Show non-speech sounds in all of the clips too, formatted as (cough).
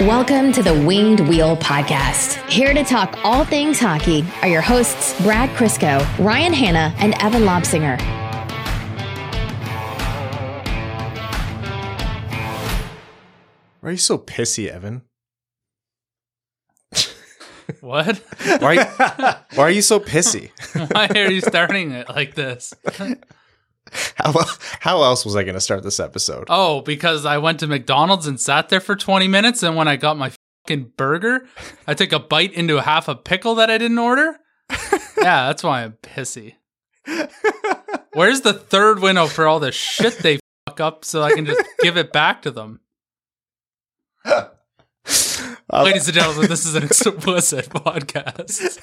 Welcome to the Winged Wheel Podcast. Here to talk all things hockey are your hosts, Brad Crisco, Ryan Hanna, and Evan Lobsinger. Why are you so pissy, Evan? What? Why are (laughs) you, why are you so pissy? Why are you starting it like this? (laughs) (laughs) How, how else was I going to start this episode? Oh, because I went to McDonald's and sat there for 20 minutes, and when I got my fucking burger, I took a bite into a half a pickle that I didn't order. (laughs) yeah, that's why I'm pissy. Where's the third window for all the shit they fuck up so I can just give it back to them? Uh, (laughs) Ladies and gentlemen, this is an explicit podcast.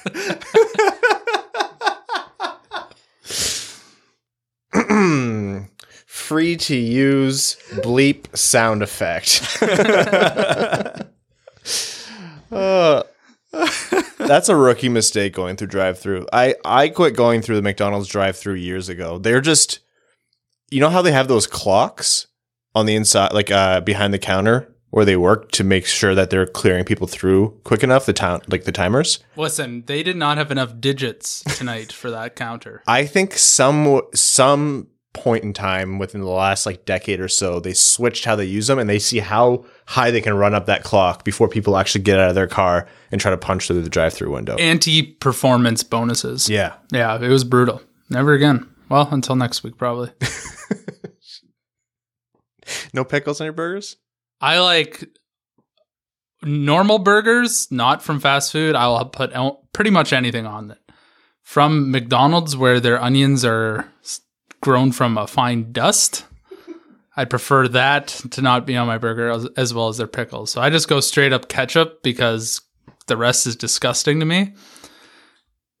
Free to use bleep sound effect. Uh, (laughs) that's a rookie mistake going through drive through. I, I quit going through the McDonald's drive through years ago. They're just, you know how they have those clocks on the inside, like uh, behind the counter where they work to make sure that they're clearing people through quick enough, the town, like the timers? Listen, they did not have enough digits tonight for that counter. I think some some point in time within the last like decade or so, they switched how they use them and they see how high they can run up that clock before people actually get out of their car and try to punch through the drive-through window. Anti performance bonuses. yeah. Yeah, it was brutal. Never again. Well, until next week, probably. (laughs) No pickles on your burgers? I like normal burgers, not from fast food. I'll put pretty much anything on it. From McDonald's, where their onions are grown from a fine dust, I'd prefer that to not be on my burger as, as well as their pickles. So I just go straight up ketchup because the rest is disgusting to me.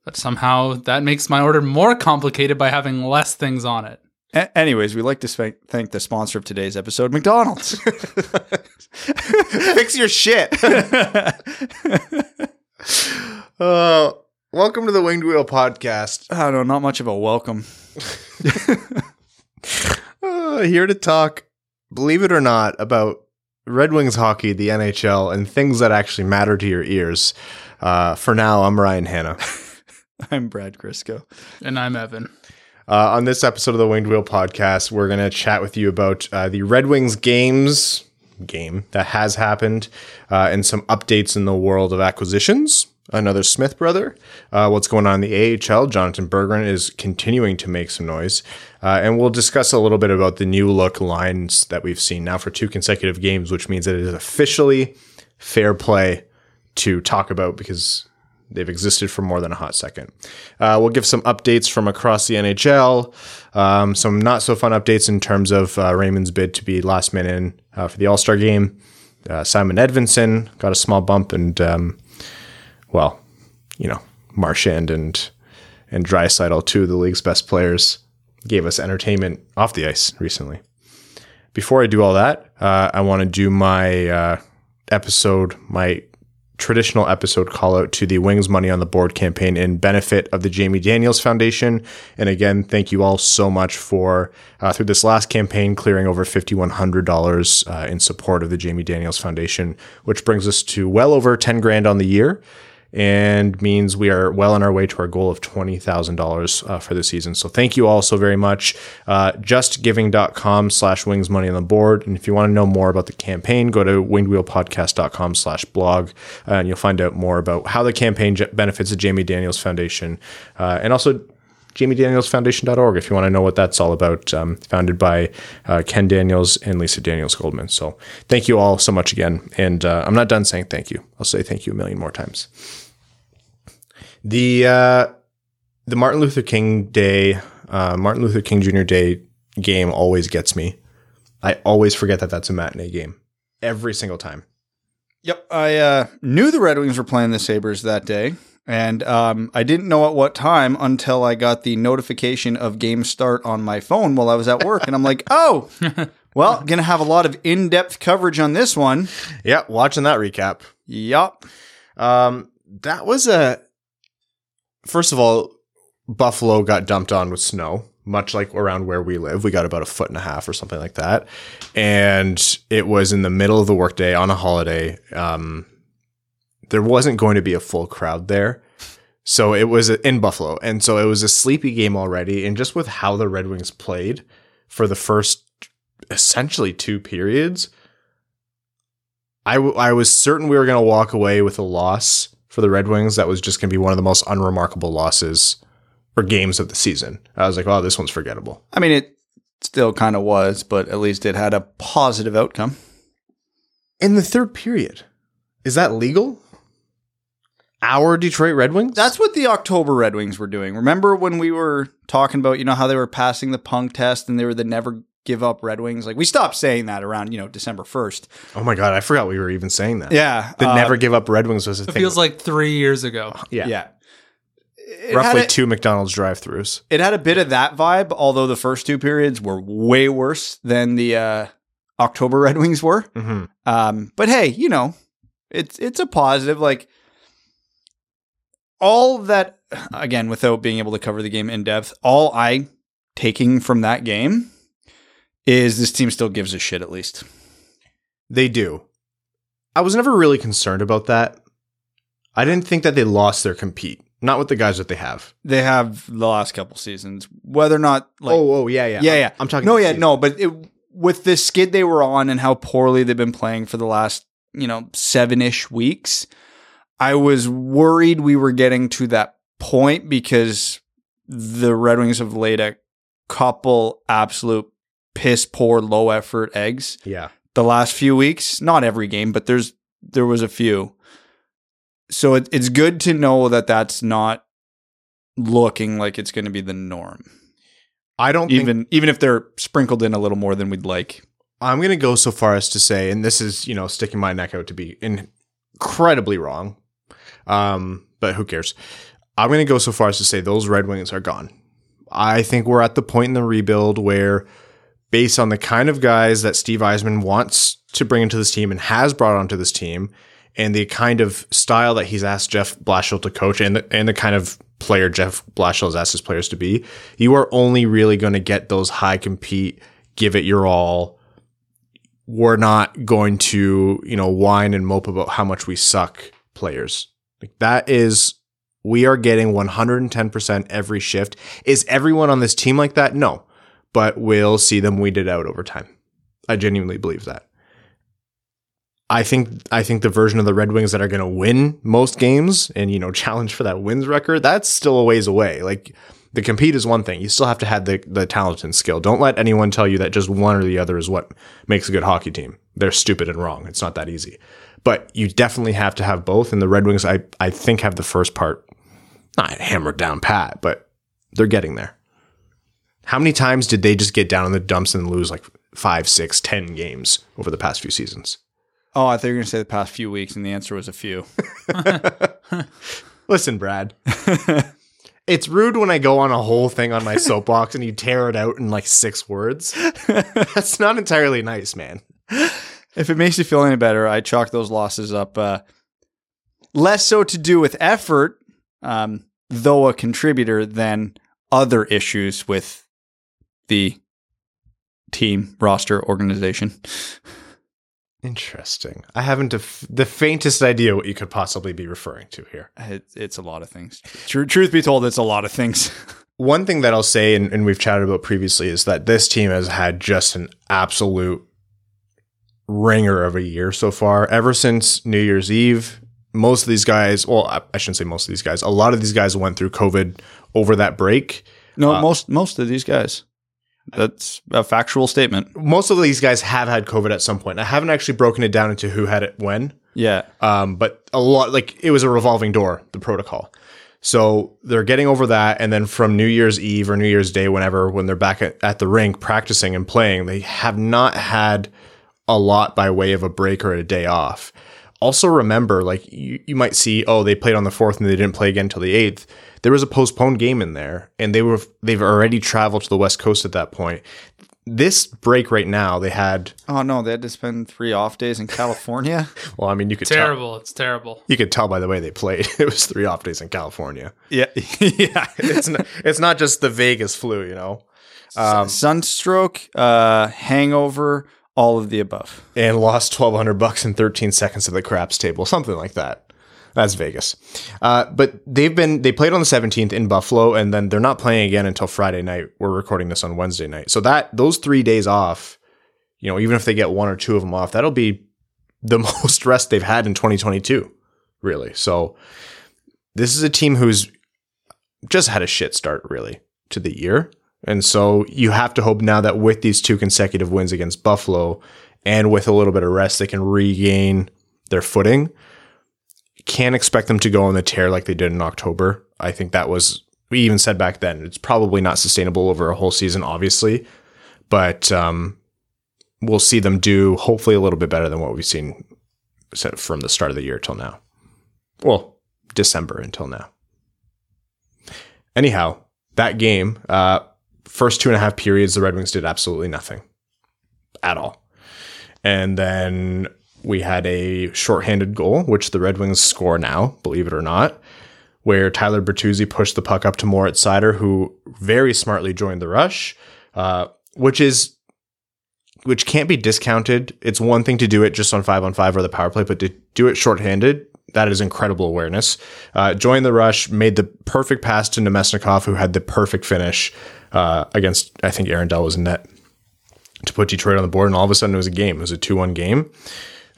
But somehow that makes my order more complicated by having less things on it. A- anyways, we'd like to sp- thank the sponsor of today's episode, McDonald's. (laughs) Fix your shit. (laughs) uh, welcome to the Winged Wheel podcast. I don't know, not much of a welcome. (laughs) Uh, here to talk, believe it or not, about Red Wings hockey, the NHL, and things that actually matter to your ears. Uh, for now, I'm Ryan Hanna. (laughs) I'm Brad Crisco. And I'm Evan. Uh, on this episode of the Winged Wheel podcast, we're going to chat with you about uh, the Red Wings games game that has happened uh, and some updates in the world of acquisitions. Another Smith brother. Uh, what's going on in the AHL? Jonathan Berggren is continuing to make some noise. Uh, and we'll discuss a little bit about the new look lines that we've seen now for two consecutive games, which means that it is officially fair play to talk about because they've existed for more than a hot second. Uh, we'll give some updates from across the NHL, um, some not so fun updates in terms of uh, Raymond's bid to be last man in uh, for the All Star game. Uh, Simon Edvinsson got a small bump, and um, well, you know, Marchand and and Draisaitl, two of the league's best players, gave us entertainment off the ice recently. Before I do all that, uh, I want to do my uh, episode, my traditional episode call out to the Wings Money on the Board campaign in benefit of the Jamie Daniels Foundation. And again, thank you all so much for, uh, through this last campaign, clearing over $5,100 uh, in support of the Jamie Daniels Foundation, which brings us to well over 10 grand on the year and means we are well on our way to our goal of $20,000 uh, for the season. So thank you all so very much. Uh, justgiving.com slash wings money on the board. And if you want to know more about the campaign, go to wingedwheelpodcast.com slash blog uh, and you'll find out more about how the campaign j- benefits the Jamie Daniels Foundation uh, and also jamiedanielsfoundation.org if you want to know what that's all about. Um, founded by uh, Ken Daniels and Lisa Daniels Goldman. So thank you all so much again. And uh, I'm not done saying thank you. I'll say thank you a million more times. The uh, the Martin Luther King Day, uh, Martin Luther King Jr. Day game always gets me. I always forget that that's a matinee game every single time. Yep, I uh, knew the Red Wings were playing the Sabres that day, and um, I didn't know at what time until I got the notification of game start on my phone while I was at work, and I'm like, oh, (laughs) well, gonna have a lot of in-depth coverage on this one. Yeah, watching that recap. Yup. Um, that was a. First of all, Buffalo got dumped on with snow much like around where we live. We got about a foot and a half or something like that. And it was in the middle of the workday on a holiday. Um, there wasn't going to be a full crowd there. So it was in Buffalo. And so it was a sleepy game already. And just with how the Red Wings played for the first essentially two periods, I, w- I was certain we were going to walk away with a loss for the Red Wings. That was just going to be one of the most unremarkable losses or games of the season. I was like, oh, this one's forgettable. I mean, it still kind of was, but at least it had a positive outcome. In the third period, is that legal? Our Detroit Red Wings? That's what the October Red Wings were doing. Remember when we were talking about, you know, how they were passing the punk test and they were the never give up Red Wings? Like we stopped saying that around, you know, December 1st. oh my God, I forgot we were even saying that. Yeah. The uh, never give up Red Wings was a It thing. feels like three years ago. yeah. Yeah. It Roughly a, two McDonald's drive throughs. It had a bit of that vibe, although the first two periods were way worse than the uh, October Red Wings were. hmm Um, but hey, you know, it's it's a positive. Like all that again, without being able to cover the game in depth, all I taking from that game is this team still gives a shit at least. They do. I was never really concerned about that. I didn't think that they lost their compete. Not with the guys that they have. They have the last couple seasons, whether or not like oh, oh, yeah, yeah. yeah, yeah. I'm talking. no, yeah, season. no, but it, with the skid they were on and how poorly they've been playing for the last, you know, seven ish weeks, I was worried we were getting to that point because the Red Wings have laid a couple absolute piss poor, low effort eggs Yeah. the last few weeks. Not every game, but there's there was a few. So it, it's good to know that that's not looking like it's going to be the norm I don't think even even if they're sprinkled in a little more than we'd like. I'm going to go so far as to say, and this is, you know, sticking my neck out to be incredibly wrong. Um, but who cares? I'm going to go so far as to say those Red Wings are gone. I think we're at the point in the rebuild where, based on the kind of guys that Steve Yzerman wants to bring into this team and has brought onto this team, and the kind of style that he's asked Jeff Blashill to coach, and the, and the kind of player Jeff Blashill has asked his players to be, you are only really going to get those high compete, give it your all. We're not going to, you know, whine and mope about how much we suck players. Like that is we are getting 110% every shift. Is everyone on this team like that? No. But we'll see them weeded out over time. I genuinely believe that. I think I think the version of the Red Wings that are going to win most games and you know (laughs) challenge for that wins record, that's still a ways away. Like the compete is one thing. You still have to have the the talent and skill. Don't let anyone tell you that just one or the other is what makes a good hockey team. They're stupid and wrong. It's not that easy. But you definitely have to have both. And the Red Wings, I, I think, have the first part not hammered down pat, but they're getting there. How many times did they just get down in the dumps and lose like five, six, ten games over the past few seasons? Oh, I thought you were going to say the past few weeks, and the answer was a few. (laughs) Listen, Brad. (laughs) it's rude when I go on a whole thing on my soapbox and you tear it out in like six words. (laughs) That's not entirely nice, man. if it makes you feel any better, I chalk those losses up uh, less so to do with effort, um, though a contributor, than other issues with the team, roster, organization. Interesting. I haven't def- the faintest idea what you could possibly be referring to here. It, it's a lot of things. Tr- truth be told, it's a lot of things. (laughs) One thing that I'll say, and, and we've chatted about previously, is that this team has had just an absolute ringer of a year so far. Ever since New Year's Eve, most of these guys, well, I, I shouldn't say most of these guys, a lot of these guys went through COVID over that break. No, Uh, most most of these guys. That's a factual statement. Most of these guys have had COVID at some point. I haven't actually broken it down into who had it when. Yeah. Um, but a lot like it was a revolving door, the protocol. So they're getting over that, and then from New Year's Eve or New Year's Day, whenever when they're back at, at the rink practicing and playing, they have not had a lot by way of a break or a day off. Also remember, like you, you might see, oh, they played on the fourth and they didn't play again until the eighth. There was a postponed game in there, and they were they've already traveled to the West Coast at that point. This break right now, they had. Oh no, they had to spend three off days in California. (laughs) Well, I mean, you could tell, Terrible. It's terrible. you could tell by the way they played. (laughs) It was three off days in California. yeah, (laughs) yeah. It's not, it's not just the Vegas flu, you know. Um, Sunstroke, uh, hangover, all of the above. and lost 1200 bucks in 13 seconds at the craps table, something like that. That's Vegas. Uh, but they've been, they played on the 17th in Buffalo and then they're not playing again until Friday night. We're recording this on Wednesday night. So that, those three days off, you know, even if they get one or two of them off, that'll be the (laughs) most rest they've had in 2022, really. So this is a team who's just had a shit start, really, to the year. And so you have to hope now that with these two consecutive wins against Buffalo and with a little bit of rest, they can regain their footing. Can't expect them to go on the tear like they did in October. I think that was, we even said back then, it's probably not sustainable over a whole season, obviously. But um, we'll see them do hopefully a little bit better than what we've seen from the start of the year till now. Well, December until now. Anyhow, that game, uh, first two and a half periods, the Red Wings did absolutely nothing at all. And then we had a shorthanded goal, which the Red Wings score now, believe it or not, where Tyler Bertuzzi pushed the puck up to Moritz Seider, who very smartly joined the rush, uh, which is which can't be discounted. It's one thing to do it just on five on five or the power play, but to do it shorthanded, that is incredible awareness. Uh, joined the rush, made the perfect pass to Namestnikov, who had the perfect finish uh, against, I think Aaron Dell was in net to put Detroit on the board. And all of a sudden it was a game. It was a 2 1 game.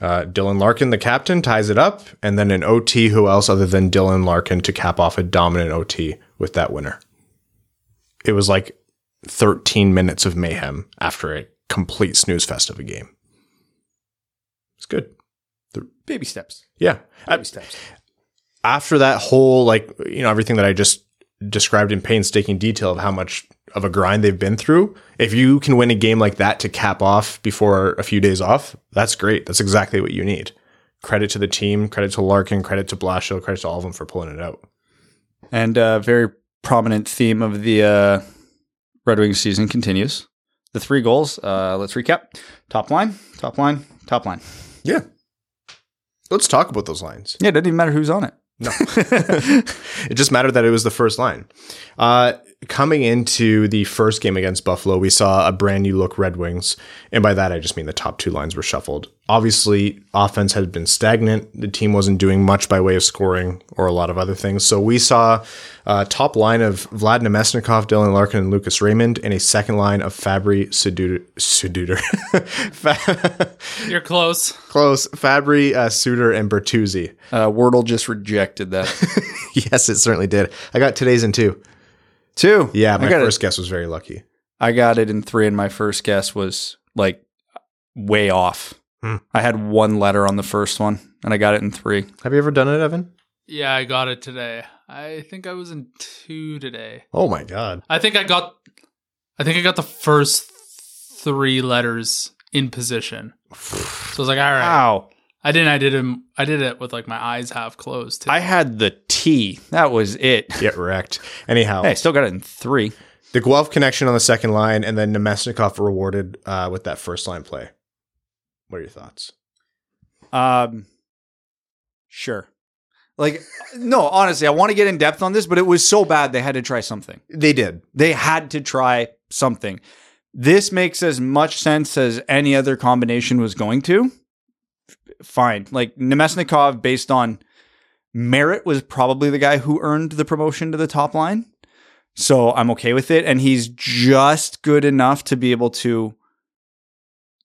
Uh, Dylan Larkin, the captain, ties it up. And then an OT, who else other than Dylan Larkin to cap off a dominant OT with that winner? It was like 13 minutes of mayhem after a complete snooze fest of a game. It's good. The, Baby steps. Yeah. Baby steps. After that whole, like, you know, everything that I just described in painstaking detail of how much of a grind they've been through, if you can win a game like that to cap off before a few days off, that's great. That's exactly what you need. Credit to the team, credit to Larkin, credit to Blashill, credit to all of them for pulling it out. And a very prominent theme of the uh, Red Wings season continues. The three goals, uh, let's recap. Top line, top line, top line. Yeah. Let's talk about those lines. Yeah, it doesn't even matter who's on it. No. (laughs) it just mattered that it was the first line. Uh, coming into the first game against Buffalo, we saw a brand new look Red Wings. And by that, I just mean the top two lines were shuffled. Obviously, offense had been stagnant. The team wasn't doing much by way of scoring or a lot of other things. So we saw a top line of Vlad Namestnikov, Dylan Larkin, and Lucas Raymond, and a second line of Fabbri Suduter. Suduter. (laughs) You're close. Close. Fabbri, uh, Suter, and Bertuzzi. Uh, Wordle just rejected that. (laughs) yes, it certainly did. I got today's in two. Two. Yeah, my first it. guess was very lucky. I got it in three, and my first guess was like way off. Hmm. I had one letter on the first one, and I got it in three. Have you ever done it, Evan? Yeah, I got it today. I think I was in two today. Oh my god. I think I got I think I got the first three letters in position. (sighs) So I was like, all right. Wow. I didn't I did him I did it with like my eyes half closed. Too. I had the T. That was it. (laughs) Get wrecked. Anyhow, Hey, I still got it in three. the Guelph connection on the second line, and then Namestnikov rewarded uh, with that first line play. What are your thoughts? Um, sure. Like, no, honestly, I want to get in depth on this, but it was so bad they had to try something. They did. They had to try something. This makes as much sense as any other combination was going to. Fine. Like Namestnikov, based on merit, was probably the guy who earned the promotion to the top line. So I'm okay with it. And he's just good enough to be able to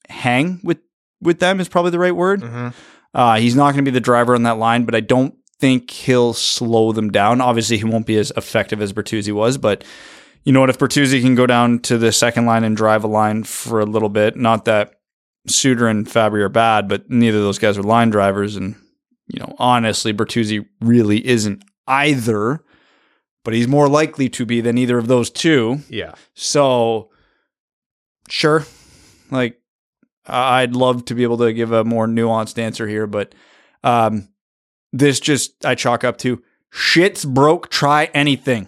hang with with them is probably the right word. Mm-hmm. Uh, he's not going to be the driver on that line, but I don't think he'll slow them down. Obviously, he won't be as effective as Bertuzzi was, but you know what? If Bertuzzi can go down to the second line and drive a line for a little bit, not that Suter and Fabbri are bad, but neither of those guys are line drivers. And, you know, honestly, Bertuzzi really isn't either, but he's more likely to be than either of those two. Yeah. So, sure. Like, I'd love to be able to give a more nuanced answer here, but um, this just I chalk up to shit's broke. Try anything.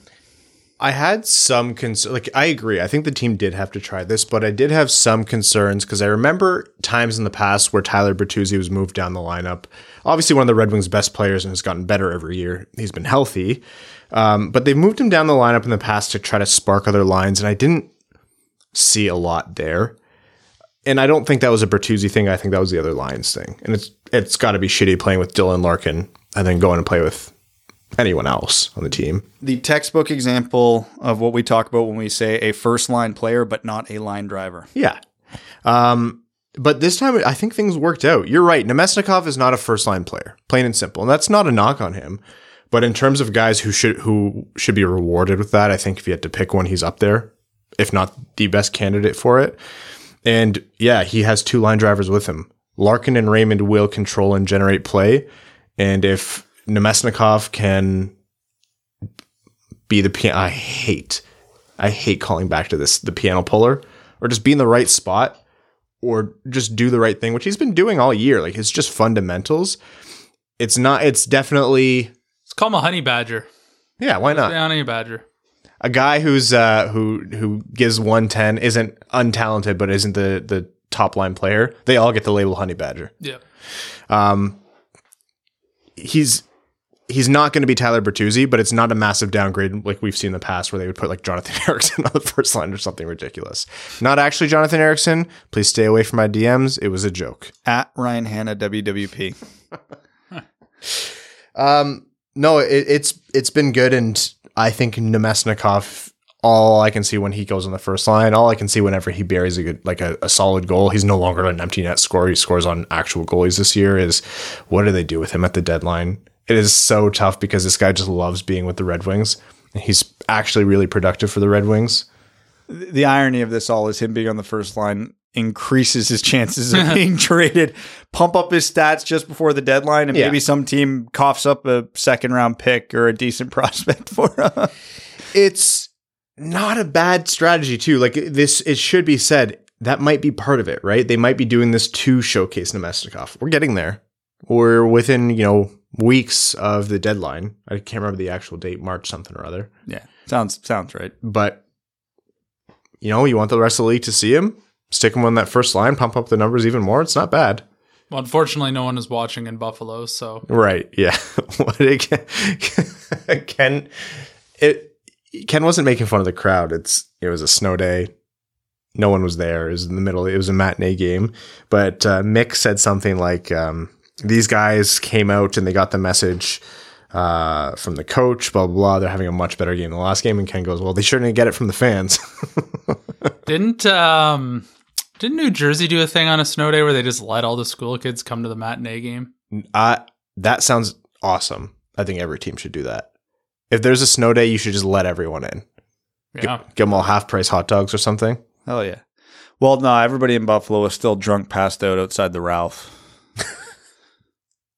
I had some concern. Like, I agree. I think the team did have to try this, but I did have some concerns because I remember times in the past where Tyler Bertuzzi was moved down the lineup. Obviously, one of the Red Wings' best players and has gotten better every year. He's been healthy, um, but they've moved him down the lineup in the past to try to spark other lines, and I didn't. see a lot there. And I don't think that was a Bertuzzi thing. I think that was the other lines thing. And it's it's got to be shitty playing with Dylan Larkin and then going and play with anyone else on the team. The textbook example of what we talk about when we say a first line player, but not a line driver. Yeah. Um, but this time, I think things worked out. You're right. Namestnikov is not a first line player, plain and simple. And that's not a knock on him. But in terms of guys who should who should be rewarded with that, I think if you had to pick one, he's up there, if not the best candidate for it. And yeah, he has two line drivers with him. Larkin and Raymond will control and generate play. And if Namestnikov can be the piano, I hate, I hate calling back to this the piano puller or just be in the right spot or just do the right thing, which he's been doing all year. Like it's just fundamentals. It's not. It's definitely Let's call him a honey badger. yeah. Why not? honey badger. A guy who's uh who who gives one ten isn't untalented, but isn't the the top line player. They all get the label honey badger. Yeah. Um, he's he's not going to be Tyler Bertuzzi, but it's not a massive downgrade like we've seen in the past where they would put like Jonathan (laughs) Ericsson on the first line or something ridiculous. Not actually Jonathan Ericsson. Please stay away from my DMs. It was a joke. At Ryan Hanna WWP. (laughs) Um, no, it, it's it's been good, and I think Namestnikov. All I can see when he goes on the first line, all I can see whenever he buries a good, like a, a solid goal, he's no longer an empty net scorer. He scores on actual goalies this year. Is what do they do with him at the deadline? It is so tough because this guy just loves being with the Red Wings. He's actually really productive for the Red Wings. The irony of this all is him being on the first line increases his chances of (laughs) being traded. Pump up his stats just before the deadline, and Yeah. maybe some team coughs up a second round pick or a decent (laughs) prospect for him. it's not a bad strategy too. Like this, it should be said that might be part of it, right? They might be doing this to showcase Namestnikov. We're getting there. We're within you know weeks of the deadline. I can't remember the actual date, March something or other. yeah, sounds sounds right. But you know, you want the rest of the league to see him, stick him on that first line, pump up the numbers even more. It's not bad. Well, unfortunately, no one is watching in Buffalo, so Right. Yeah. (laughs) what did Ken, (laughs) Ken it Ken wasn't making fun of the crowd. It's it was a snow day. No one was there. It was in the middle. It was a matinee game. But uh, Mick said something like, um, "These guys came out and they got the message uh, from the coach. Blah blah blah. They're having a much better game than the last game." And Ken goes, "Well, they sure didn't get it from the fans." (laughs) didn't um didn't New Jersey do a thing on a snow day where they just let all the school kids come to the matinee game? uh, that sounds awesome. I think every team should do that. If there's a snow day, you should just let everyone in. Yeah. Give them all half price hot dogs or something. Hell yeah. Well, no, everybody in Buffalo was still drunk, passed out outside the Ralph. (laughs)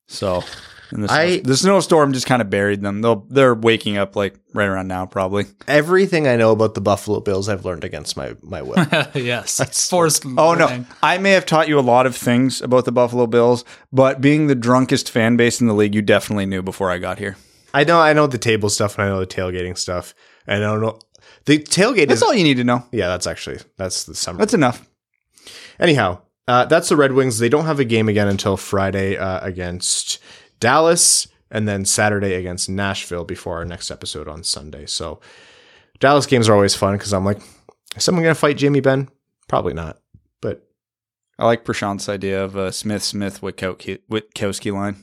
so, and the, snow, I- the snowstorm just kind of buried them. They'll they're waking up like right around now, probably. Everything I know about the Buffalo Bills, I've learned against my my will. (laughs) yes. Forced. Oh no. I may have taught you a lot of things about the Buffalo Bills, but being the drunkest fan base in the league, you definitely knew before I got here. I know I know the table stuff and I know the tailgating stuff. And I don't know the tailgate That's is all you need to know. yeah. That's actually that's the summer. That's enough. Anyhow, uh, that's the Red Wings. They don't have a game again until Friday uh, against Dallas, and then Saturday against Nashville before our next episode on Sunday. So Dallas games are always fun because I'm like, is someone gonna fight Jamie Benn? Probably not. But I like Prashant's idea of a Smith Smith Witkowski, Witkowski line.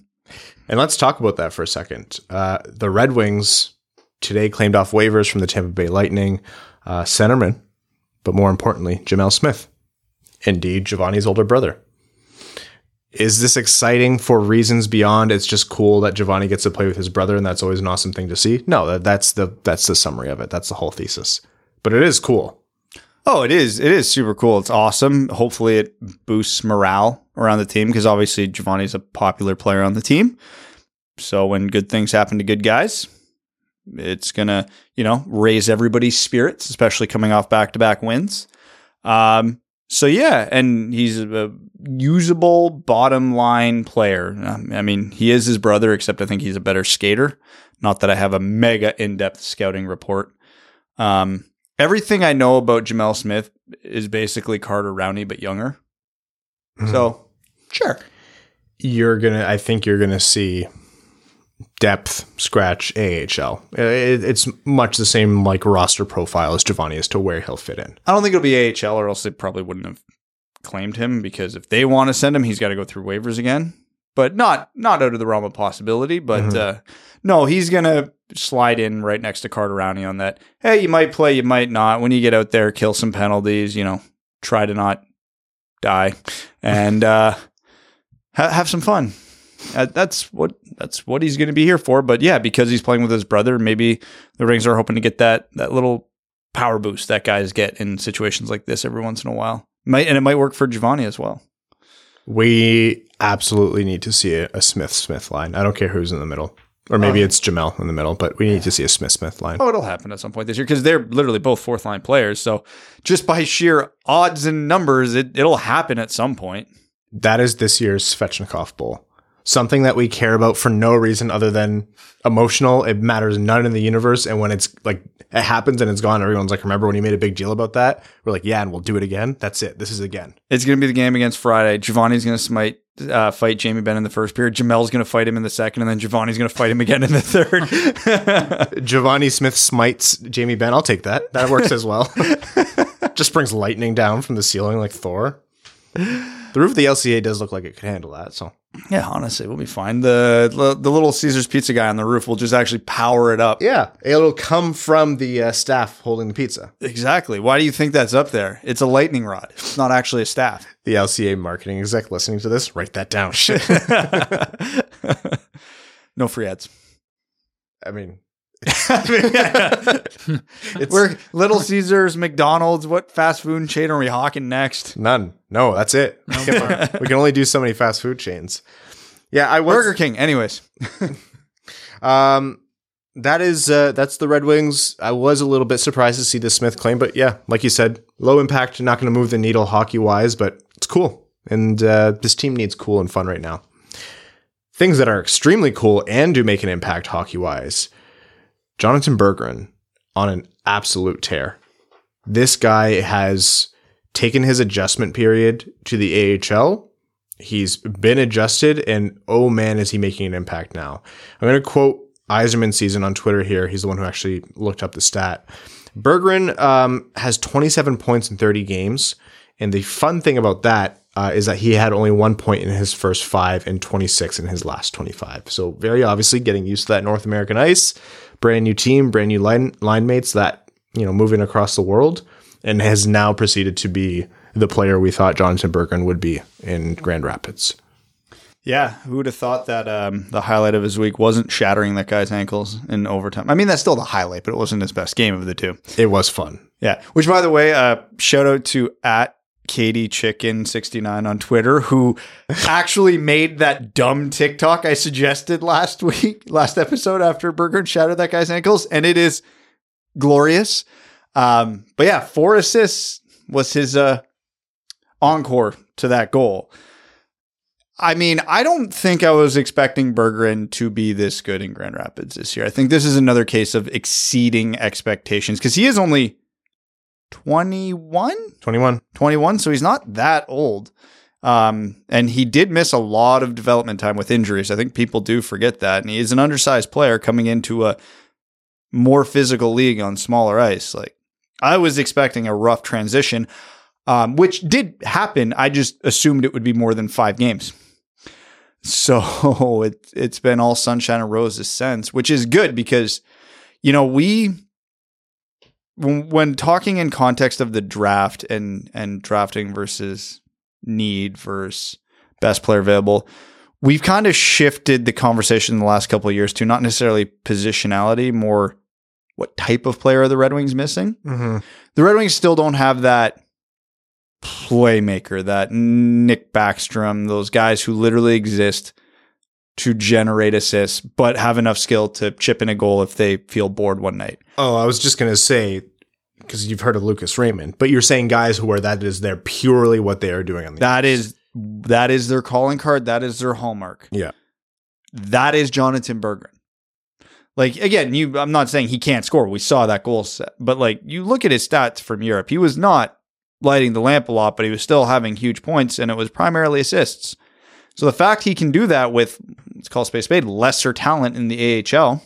And let's talk about that for a second. Uh, the Red Wings today claimed off waivers from the Tampa Bay Lightning uh, centerman, but more importantly, Gemel Smith. Indeed, Givani's older brother. Is this exciting for reasons beyond it's just cool that Givani gets to play with his brother and that's always an awesome thing to see? No, that's the that's the summary of it. That's the whole thesis. But it is cool. Oh, it is. It is super cool. It's awesome. Hopefully, it boosts morale around the team because obviously Givani's a popular player on the team. So when good things happen to good guys, it's gonna you know raise everybody's spirits, especially coming off back to back wins. Um. So yeah, and he's a usable bottom line player. Um, I mean, he is his brother, except I think he's a better skater. Not that I have a mega in depth scouting report. Um, everything I know about Gemel Smith is basically Carter Rowney, but younger. So, sure. you're gonna I think you're gonna see depth scratch AHL. It, it's much the same like roster profile as Givani as to where he'll fit in. I don't think it'll be AHL, or else they probably wouldn't have claimed him because if they want to send him, he's got to go through waivers again. But not not out of the realm of possibility. But uh, no, he's gonna slide in right next to Carter Rowney on that. Hey, you might play, you might not. When you get out there, kill some penalties. You know, try to not die and uh, ha- have some fun. Uh, that's what that's what he's going to be here for. But yeah, because he's playing with his brother, maybe the Rings are hoping to get that that little power boost that guys get in situations like this every once in a while. Might and it might work for Givani as well. We absolutely need to see a, a Smith Smith line. I don't care who's in the middle. Or maybe it's Gemel in the middle, but we need to see a Smith Smith line. Oh, it'll happen at some point this year because they're literally both fourth line players. So just by sheer odds and numbers, it, it'll happen at some point. That is this year's Svechnikov Bowl. Something that we care about for no reason other than emotional. It matters none in the universe. And when it's like it happens and it's gone, everyone's like, "Remember when you made a big deal about that?" We're like, "Yeah, and we'll do it again." That's it. This is again. It's going to be the game against Friday. Givani's going to smite, uh, fight Jamie Benn in the first period. Gemel's going to fight him in the second, and then Givani's going to fight him again in the third. (laughs) (laughs) Givani Smith smites Jamie Benn. I'll take that. That works as well. (laughs) Just brings lightning down from the ceiling like Thor. The roof of the LCA does look like it could handle that. So yeah, honestly, we'll be fine. The the little Caesar's Pizza guy on the roof will just actually power it up. yeah, it'll come from the uh, staff holding the pizza. Exactly. Why do you think that's up there? It's a lightning rod. It's not actually a staff. The LCA marketing exec listening to this, write that down. Shit. (laughs) (laughs) no free ads. I mean, (laughs) We're Little Caesars, McDonald's. What fast food chain are we hawking next? none. No, that's it. (laughs) we can only do so many fast food chains. Yeah, I was. Burger King. Anyways, (laughs) Um, that is uh, that's the Red Wings. I was a little bit surprised to see the Smith claim, but yeah, like you said, low impact, not going to move the needle hockey wise, but it's cool. And uh, this team needs cool and fun right now. Things that are extremely cool and do make an impact hockey wise. Jonathan Berggren on an absolute tear. This guy has taken his adjustment period to the AHL. He's been adjusted, and oh man, is he making an impact now. I'm going to quote Eiserman season on Twitter here. He's the one who actually looked up the stat. Berggren um, has 27 points in 30 games. And the fun thing about that uh, is that he had only one point in his first five and 26 in his last 25. So very obviously getting used to that North American ice, brand new team, brand new line line mates that you know moving across the world, and has now proceeded to be the player we thought Jonathan Berggren would be in Grand Rapids. yeah, who would have thought that um, the highlight of his week wasn't shattering that guy's ankles in overtime? I mean, that's still the highlight, but it wasn't his best game of the two. It was fun. Yeah. Which, by the way, uh, shout out to at Katie Chicken 69 on Twitter, who actually made that dumb TikTok I suggested last week, last episode after Berggren shattered that guy's ankles. And it is glorious. Um, but yeah, four assists was his uh, encore to that goal. I mean, I don't think I was expecting Berggren to be this good in Grand Rapids this year. I think this is another case of exceeding expectations because he is only 21, 21. 21, so he's not that old. Um, and he did miss a lot of development time with injuries. I think people do forget that. And he is an undersized player coming into a more physical league on smaller ice. Like I was expecting a rough transition, um, which did happen. I just assumed it would be more than five games. So (laughs) it it's been all sunshine and roses since, which is good because you know we when, when talking in context of the draft and and drafting versus need versus best player available, we've kind of shifted the conversation in the last couple of years to not necessarily positionality, more what type of player are the Red Wings missing. Mm-hmm. The Red Wings still don't have that playmaker, that Nick Backstrom, those guys who literally exist to generate assists, but have enough skill to chip in a goal if they feel bored one night. Oh, I was just going to say, because you've heard of Lucas Raymond, but you're saying guys who are that is they're purely what they are doing on the That is that is their calling card. That is their hallmark. Yeah. That is Jonathan Berggren. Like again, you I'm not saying he can't score. We saw that goal set. But like you look at his stats from Europe, he was not lighting the lamp a lot, but he was still having huge points and it was primarily assists. So the fact he can do that with let's call space spade, lesser talent in the AHL.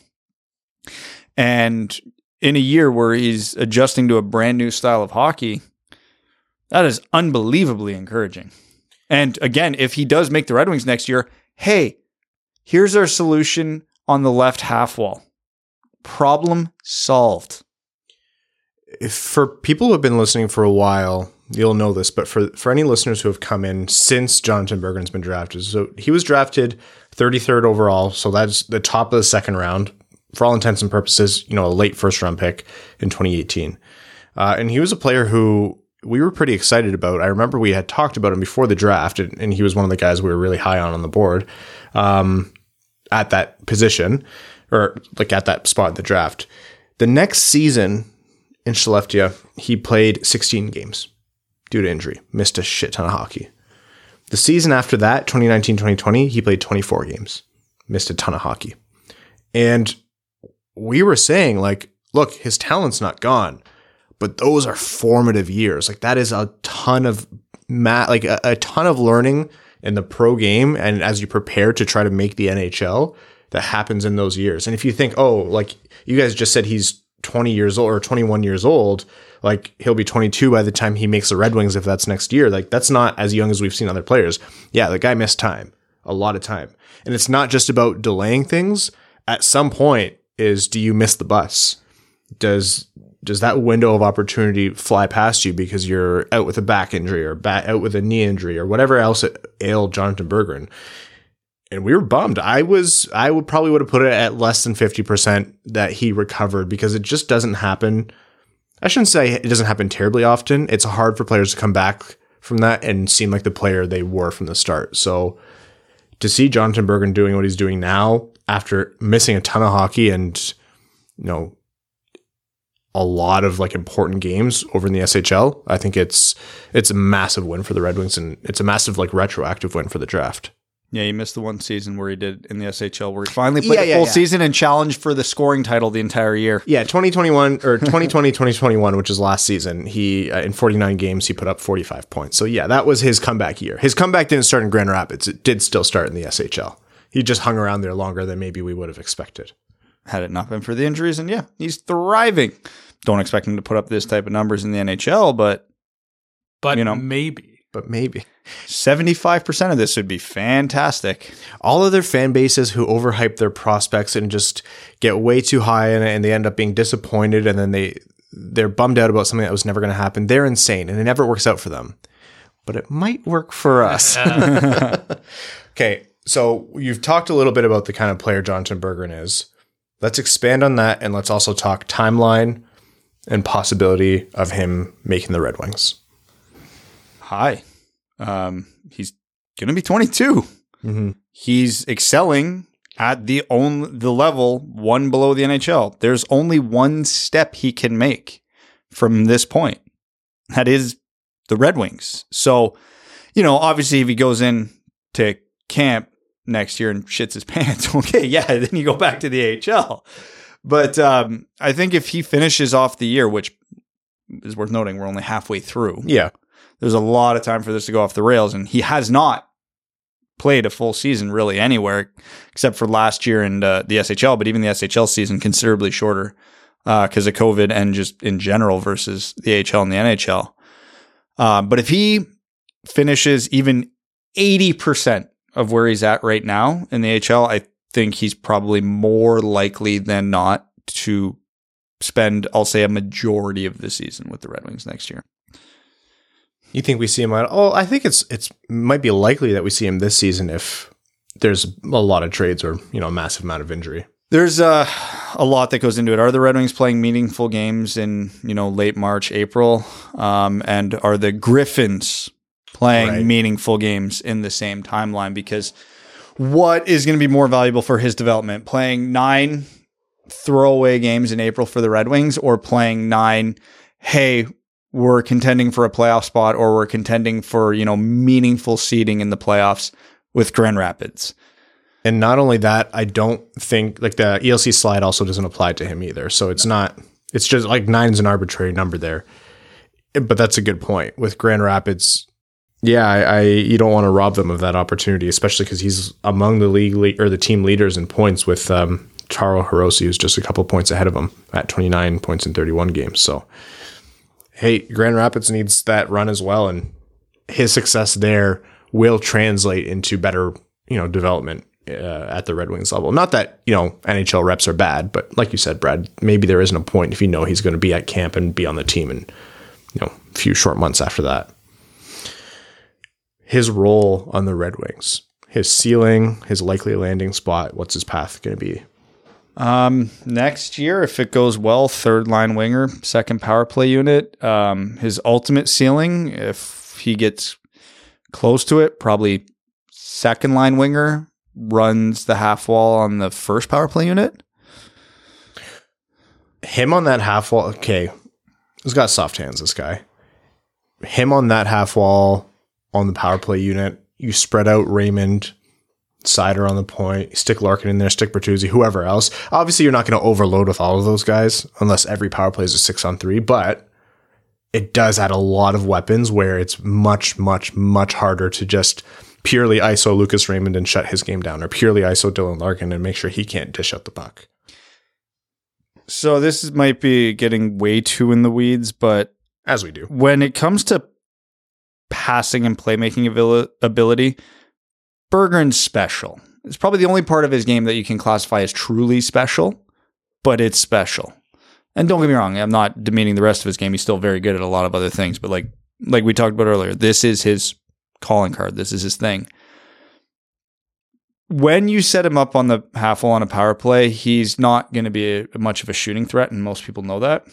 And in a year where he's adjusting to a brand new style of hockey, that is unbelievably encouraging. And again, if he does make the Red Wings next year, hey, here's our solution on the left half wall. Problem solved. If for people who have been listening for a while, you'll know this, but for for any listeners who have come in since Jonathan Berggren's been drafted, so he was drafted 33rd overall, so that's the top of the second round. For all intents and purposes, you know, a late first round pick in 2018. Uh, and he was a player who we were pretty excited about. I remember we had talked about him before the draft, and, and he was one of the guys we were really high on on the board um, at that position, or like at that spot in the draft. The next season in Skellefteå, he played 16 games due to injury, missed a shit ton of hockey. The season after that, 2019 2020, he played 24 games, missed a ton of hockey. And we were saying, like, look, his talent's not gone, but those are formative years. Like, that is a ton of, ma- like, a, a ton of learning in the pro game. And as you prepare to try to make the NHL, that happens in those years. And if you think, oh, like, you guys just said he's 20 years old or 21 years old, like he'll be 22 by the time he makes the Red Wings if that's next year. Like that's not as young as we've seen other players. Yeah, the guy missed time, a lot of time. And it's not just about delaying things. At some point is do you miss the bus? Does does that window of opportunity fly past you because you're out with a back injury or out with a knee injury or whatever else ailed Jonathan Berggren? And we were bummed. I was, I would probably would have put it at less than 50% that he recovered because it just doesn't happen. I shouldn't say it doesn't happen terribly often. It's hard for players to come back from that and seem like the player they were from the start. So to see Jonathan Berggren doing what he's doing now after missing a ton of hockey and, you know, a lot of like important games over in the SHL, I think it's it's a massive win for the Red Wings and it's a massive like retroactive win for the draft. Yeah, he missed the one season where he did in the SHL where he finally played Yeah, a full yeah. season and challenged for the scoring title the entire year. Yeah, 2021 or 2020 2021, which is last season. He uh, in 49 games he put up 45 points. So yeah, that was his comeback year. His comeback didn't start in Grand Rapids. It did still start in the SHL. He just hung around there longer than maybe we would have expected. Had it not been for the injuries, and yeah, he's thriving. Don't expect him to put up this type of numbers in the NHL, but But You know. maybe. But maybe 75% of this would be fantastic. all other fan bases who overhype their prospects and just get way too high it and they end up being disappointed and then they they're bummed out about something that was never going to happen. They're insane and it never works out for them. But it might work for us. (laughs) okay, so you've talked a little bit about the kind of player Jonathan Berggren is. Let's expand on that and let's also talk timeline and possibility of him making the Red Wings. Hi. Um, he's going to be 22. Mm-hmm. He's excelling at the only the level one below the NHL. There's only one step he can make from this point. That is the Red Wings. So, you know, obviously if he goes in to camp next year and shits his (laughs) pants, okay, yeah, then you go back to the AHL. But um, I think if he finishes off the year, which is worth noting, we're only halfway through Yeah. There's a lot of time for this to go off the rails, and he has not played a full season really anywhere except for last year and uh, the SHL. But even the SHL season considerably shorter because of COVID and just in general versus the AHL and the NHL. Uh, but if he finishes even eighty percent of where he's at right now in the AHL, I think he's probably more likely than not to spend, I'll say, a majority of the season with the Red Wings next year. You think we see him at? Oh, I think it's it's might be likely that we see him this season if there's a lot of trades or you know a massive amount of injury. There's uh, a lot that goes into it. Are the Red Wings playing meaningful games in you know late March, April, um, and are the Griffins playing Right. meaningful games in the same timeline? Because what is going to be more valuable for his development? Playing nine throwaway games in April for the Red Wings, or playing nine? Hey, we're contending for a playoff spot, or we're contending for you know meaningful seeding in the playoffs with Grand Rapids. And not only that, I don't think like the ELC slide also doesn't apply to him either. So it's not. It's just like nine is an arbitrary number there. But that's a good point with Grand Rapids. Yeah, I, I you don't want to rob them of that opportunity, especially because he's among the league le- or the team leaders in points with um, Taro Hirose, who's just a couple points ahead of him at 29 points in 31 games. So, hey, Grand Rapids needs that run as well, and his success there will translate into better, you know, development uh, at the Red Wings level. Not that you know NHL reps are bad, but like you said, Brad, maybe there isn't a point if you know he's going to be at camp and be on the team, and you know, a few short months after that his role on the Red Wings, his ceiling, his likely landing spot. What's his path going to be? Um, next year, if it goes well, third line winger, second power play unit. Um, his ultimate ceiling, if he gets close to it, probably second line winger, runs the half wall on the first power play unit. Him on that half wall. Okay, he's got soft hands. This guy. Him on that half wall on the power play unit. You spread out Raymond, Seider on the point, stick Larkin in there, stick Bertuzzi, whoever else. Obviously, you're not going to overload with all of those guys unless every power play is a six on three, but it does add a lot of weapons where it's much, much, much harder to just purely ISO Lucas Raymond and shut his game down, or purely ISO Dylan Larkin and make sure he can't dish out the puck. So this is- might be getting way too in the weeds, but As we do. when it comes to passing and playmaking abil- ability, Berggren's special. It's probably the only part of his game that you can classify as truly special, but it's special. And don't get me wrong, I'm not demeaning the rest of his game. He's still very good at a lot of other things, but like like we talked about earlier, this is his calling card. This is his thing. When you set him up on the half on a power play, he's not going to be a, much of a shooting threat, and most people know that.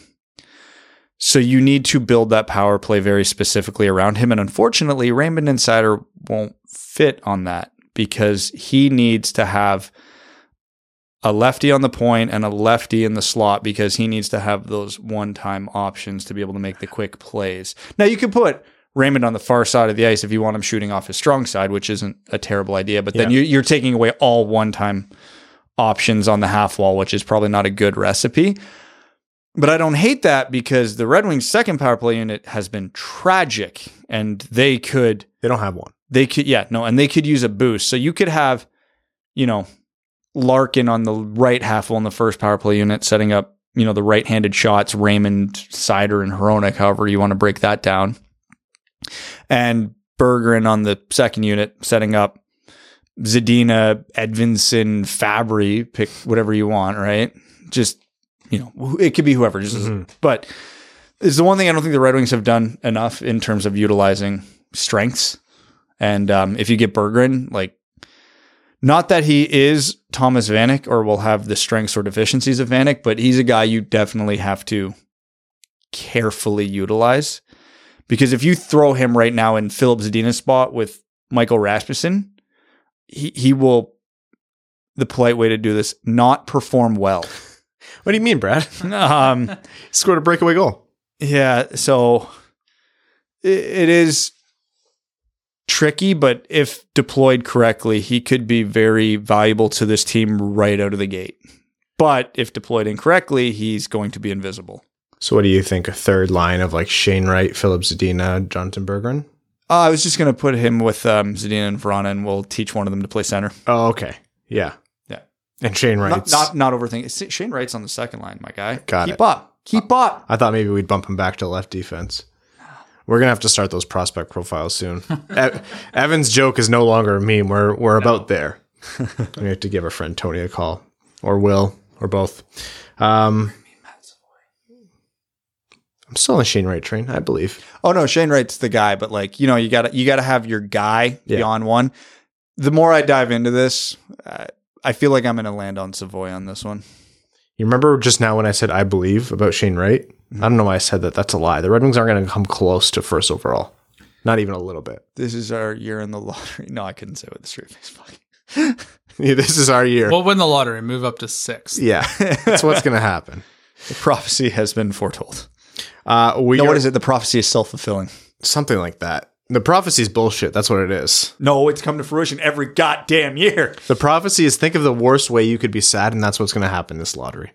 So you need to build that power play very specifically around him. And unfortunately, Raymond and Seider won't fit on that because he needs to have a lefty on the point and a lefty in the slot because he needs to have those one time options to be able to make the quick plays. Now, you can put Raymond on the far side of the ice if you want him shooting off his strong side, which isn't a terrible idea, but then Yeah. you're taking away all one time options on the half wall, which is probably not a good recipe. But I don't hate that because the Red Wings' second power play unit has been tragic, and they could They don't have one. they could yeah no, and they could use a boost. So you could have, you know, Larkin on the right half on the first power play unit, setting up you know the right-handed shots, Raymond, Seider, and Hronek, however you want to break that down, and Berggren on the second unit, setting up Zadina, Edvinsson, Fabbri, pick whatever you want, right? Just you know, it could be whoever. Just Mhm. but is the one thing I don't think the Red Wings have done enough in terms of utilizing strengths. And um, if you get Berggren, like, not that he is Thomas Vanek or will have the strengths or deficiencies of Vanek, but he's a guy you definitely have to carefully utilize. Because if you throw him right now in Filip Zadina's spot with Michael Rasmussen, he, he will, the polite way to do this, not perform well. What do you mean, Brad? (laughs) um, (laughs) Scored a breakaway goal. yeah, so it, it is tricky, but if deployed correctly, he could be very valuable to this team right out of the gate. But if deployed incorrectly, he's going to be invisible. So, what do you think? A third line of like Shane Wright, Filip Zadina, Jonatan Berggren? Uh, I was just going to put him with um, Zadina and Veleno, and we'll teach one of them to play center. Oh, okay. Yeah. And Shane Not, Wright's. not not overthinking. Shane Wright's on the second line, my guy. Got Keep it. up. Keep up. I thought maybe we'd bump him back to left defense. We're gonna have to start those prospect profiles soon. (laughs) E- Evan's joke is no longer a meme. We're we're about there. (laughs) we have to give our friend Tony a call, or Will, or both. Um, I'm still on the Shane Wright train, I believe. Oh no, Shane Wright's the guy, but like you know, you got to you got to have your guy Yeah. beyond one. The more I dive into this, uh, I feel like I'm going to land on Savoie on this one. You remember just now when I said I believe about Shane Wright? I don't know why I said that. That's a lie. The Red Wings aren't going to come close to first overall. Not even a little bit. This is our year in the lottery. No, I couldn't say it with a straight face. Fuck. (laughs) Yeah, this is our year. We'll win the lottery, move up to six. yeah, that's what's going to happen. (laughs) The prophecy has been foretold. Uh, we No, are- what is it? The prophecy is self fulfilling. Something like that. The prophecy is bullshit. That's what it is. No, it's come to fruition every goddamn year. The prophecy is think of the worst way you could be sad, and that's what's going to happen this lottery.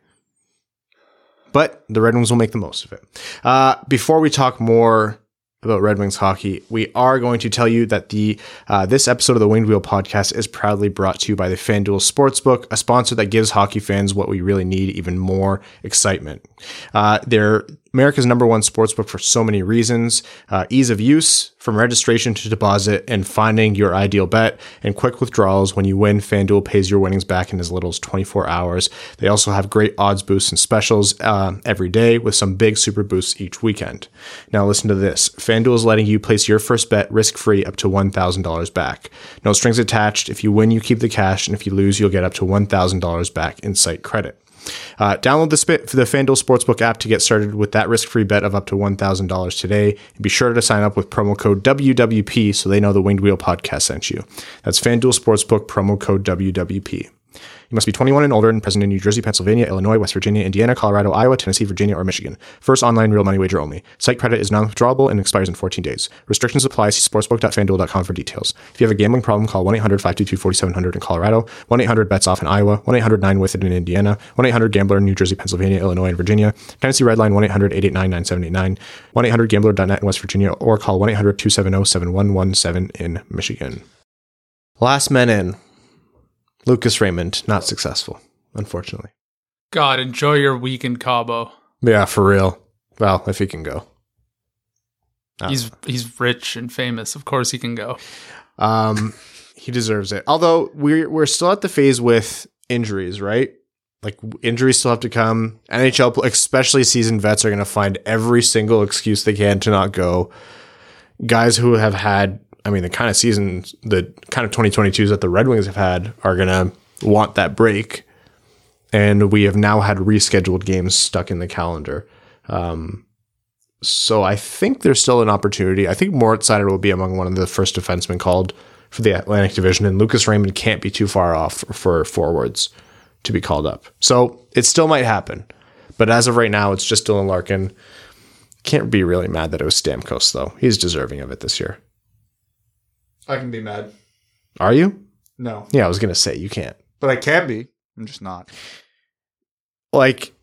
But the Red Wings will make the most of it. Uh, before we talk more about Red Wings hockey, we are going to tell you that the uh, this episode of the Winged Wheel podcast is proudly brought to you by the FanDuel Sportsbook, a sponsor that gives hockey fans what we really need, even more excitement. Uh, they're America's number one sportsbook for so many reasons uh, ease of use, from registration to deposit, and finding your ideal bet, and quick withdrawals. When you win, FanDuel pays your winnings back in as little as 24 hours. They also have great odds boosts and specials uh, every day with some big super boosts each weekend. Now, listen to this FanDuel is letting you place your first bet risk free up to $1,000 back. No strings attached. If you win, you keep the cash, and if you lose, you'll get up to $1,000 back in site credit. Uh, download the, the FanDuel Sportsbook app to get started with that risk free bet of up to $1,000 today. And be sure to sign up with promo code WWP so they know the Winged Wheel podcast sent you. That's FanDuel Sportsbook, promo code WWP. You must be 21 and older and present in New Jersey, Pennsylvania, Illinois, West Virginia, Indiana, Colorado, Iowa, Tennessee, Virginia, or Michigan. First online real money wager only. Site credit is non-withdrawable and expires in 14 days. Restrictions apply. See sportsbook.fanduel.com for details. If you have a gambling problem, call 1-800-522-4700 in Colorado, 1-800-BETS-OFF in Iowa, 1-800-9-WITH-IT in Indiana, 1-800-GAMBLER in New Jersey, Pennsylvania, Illinois, and Virginia, Tennessee Redline 1-800-889-9789, 1-800-GAMBLER.net in West Virginia, or call 1-800-270-7117 in Michigan. Last men in. Lucas Raymond, not successful, unfortunately. God, enjoy your week in Cabo. Yeah, for real. Well, if he can go. Don't He's he's rich and famous. Of course he can go. Um, he deserves it. Although we're we're still at the phase with injuries, right? Like injuries still have to come. NHL, especially seasoned vets, are going to find every single excuse they can to not go. Guys who have had, I mean, the kind of seasons, the kind of 2022s that the Red Wings have had, are going to want that break. And we have now had rescheduled games stuck in the calendar. Um, so I think there's still an opportunity. I think Moritz Seider will be among one of the first defensemen called for the Atlantic Division, and Lucas Raymond can't be too far off for forwards to be called up. So it still might happen. But as of right now, it's just Dylan Larkin. Can't be really mad that it was Stamkos, though. He's deserving of it this year. I can be mad. Are you? No, Yeah, I was going to say you can't. but I can be. I'm just not. like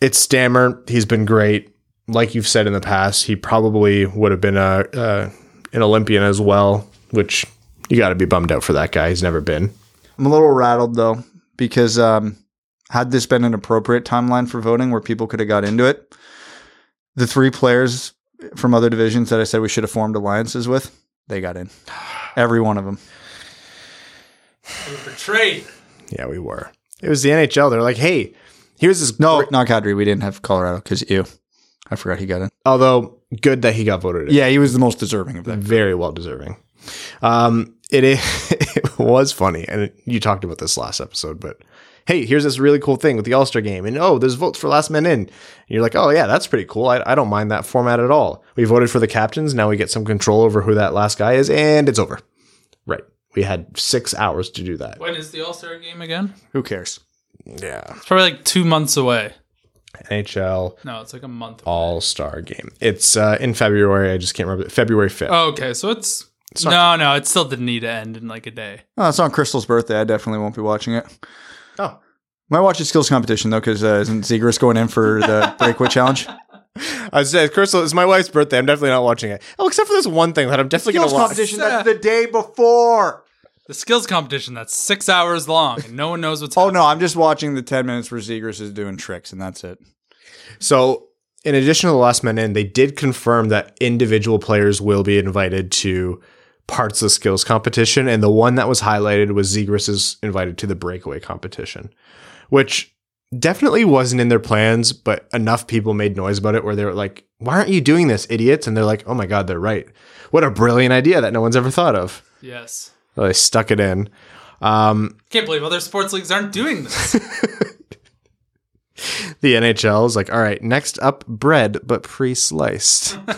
it's Stammer. He's been great. Like you've said in the past, he probably would have been a uh, an Olympian as well. Which you got to be bummed out for that guy. He's never been. I'm a little rattled though because um, had this been an appropriate timeline for voting where people could have got into it, the three players from other divisions that I said we should have formed alliances with, they got in. Every one of them. We were betrayed. Yeah, we were. It was the NHL. They're like, hey, here's this. No, great- not Kadri. We didn't have Colorado because ew. I forgot he got in. although good that he got voted in. Yeah, he was the most deserving of that. very well deserving. Um, it is, (laughs) it was funny, and you talked about this last episode, but hey, here's this really cool thing with the All Star game, and oh, there's votes for last man in. And you're like, oh yeah, that's pretty cool. I, I don't mind that format at all. We voted for the captains. Now we get some control over who that last guy is, and it's over. Right. We had six hours to do that. When is the All Star game again? Who cares? Yeah. It's probably like two months away. NHL No, it's like a month. All Star game. It's uh, in February. I just can't remember. February 5th. Oh, okay, so it's, not- no, no, it still didn't need to end in like a day. Oh, it's on Crystal's birthday. I definitely won't be watching it. Oh. Might watch the skills competition though, because uh, isn't Zegras going in for the (laughs) breakaway challenge? I said, Crystal, it's my wife's birthday. I'm definitely not watching it. Oh, except for this one thing that I'm definitely going to watch. competition. That's the day before. The skills competition that's six hours long and no one knows what's. Oh happening. no, I'm just watching the ten minutes where Zegras is doing tricks, and that's it. So, in addition to the last man in, they did confirm that individual players will be invited to parts of the skills competition, and the one that was highlighted was Zegras is invited to the breakaway competition, which definitely wasn't in their plans, but enough people made noise about it where they were like, "Why aren't you doing this, idiots?" And they're like, "Oh my god, they're right. What a brilliant idea that no one's ever thought of." Yes. Well, they stuck it in. Um, Can't believe other sports leagues aren't doing this. (laughs) the NHL is like, all right, next up, bread, but pre sliced. (laughs)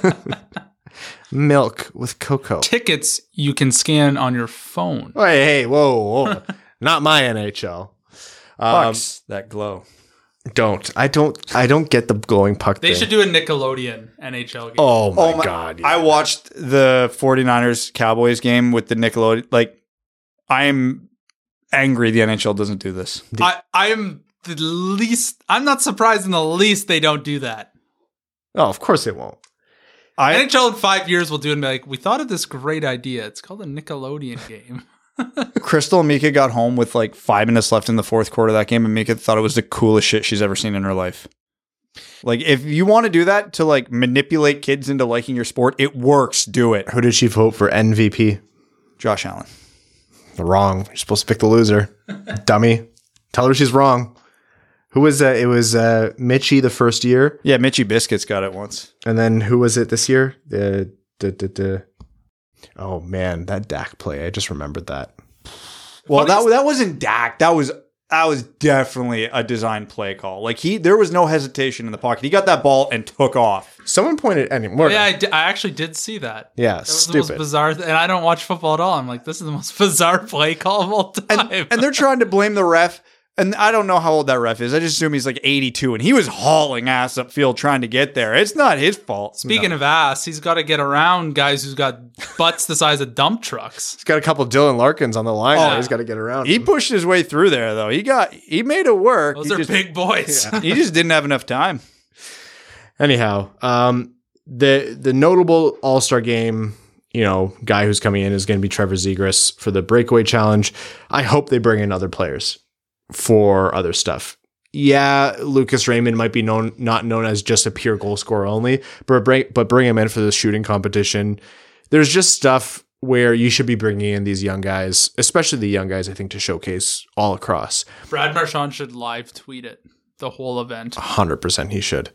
Milk with cocoa. Tickets you can scan on your phone. Hey, hey, whoa, whoa. (laughs) Not my NHL. Um, Bucks that glow. don't. I don't I don't get the glowing puck They thing. should do a Nickelodeon NHL game. Oh my, Oh my- god. I watched the 49ers Cowboys game with the Nickelodeon. Like, I'm angry the NHL doesn't do this. I, I'm the least. I'm not surprised in the least they don't do that. oh, of course they won't. I NHL in five years will do it and be like, we thought of this great idea. It's called a Nickelodeon game. (laughs) Crystal and Mika got home with like five minutes left in the fourth quarter of that game, and Mika thought it was the coolest shit she's ever seen in her life. Like, if you want to do that to like manipulate kids into liking your sport, it works. Do it. Who did she vote for MVP? Josh Allen. The wrong. You're supposed to pick the loser. Dummy. Tell her she's wrong. Who was that? It was uh, Mitchie the first year. Yeah, Mitchy Biscuits got it once. And then who was it this year? The, the, the, the, oh man, that Dak play. I just remembered that. Well, that that wasn't Dak. That was that was definitely a design play call. Like he, there was no hesitation in the pocket. He got that ball and took off. Someone pointed anymore. yeah, I, actually did see that. yeah, That was the most stupid. bizarre, th- and I don't watch football at all. I'm like, this is the most (laughs) bizarre play call of all time. And, and they're trying to blame the ref. And I don't know how old that ref is. I just assume he's like 82, and he was hauling ass upfield trying to get there. It's not his fault. Speaking of ass, he's got to get around guys who's got butts the size of dump trucks. He's got a couple Dylan Larkins on the line. Oh. He's got to get around. he him. pushed his way through there, though. He got he made it work. Those he, are just, big boys. (laughs) he just didn't have enough time. Anyhow, um, the the notable All Star game, you know, guy who's coming in is going to be Trevor Zegras for the breakaway challenge. I hope they bring in other players for other stuff. Yeah, Lucas Raymond might be known not known as just a pure goal scorer only, but bring but bring him in for the shooting competition. There's just stuff where you should be bringing in these young guys, especially the young guys. I think to showcase all across. Brad Marchand should live tweet it, the whole event, Hundred percent, he should.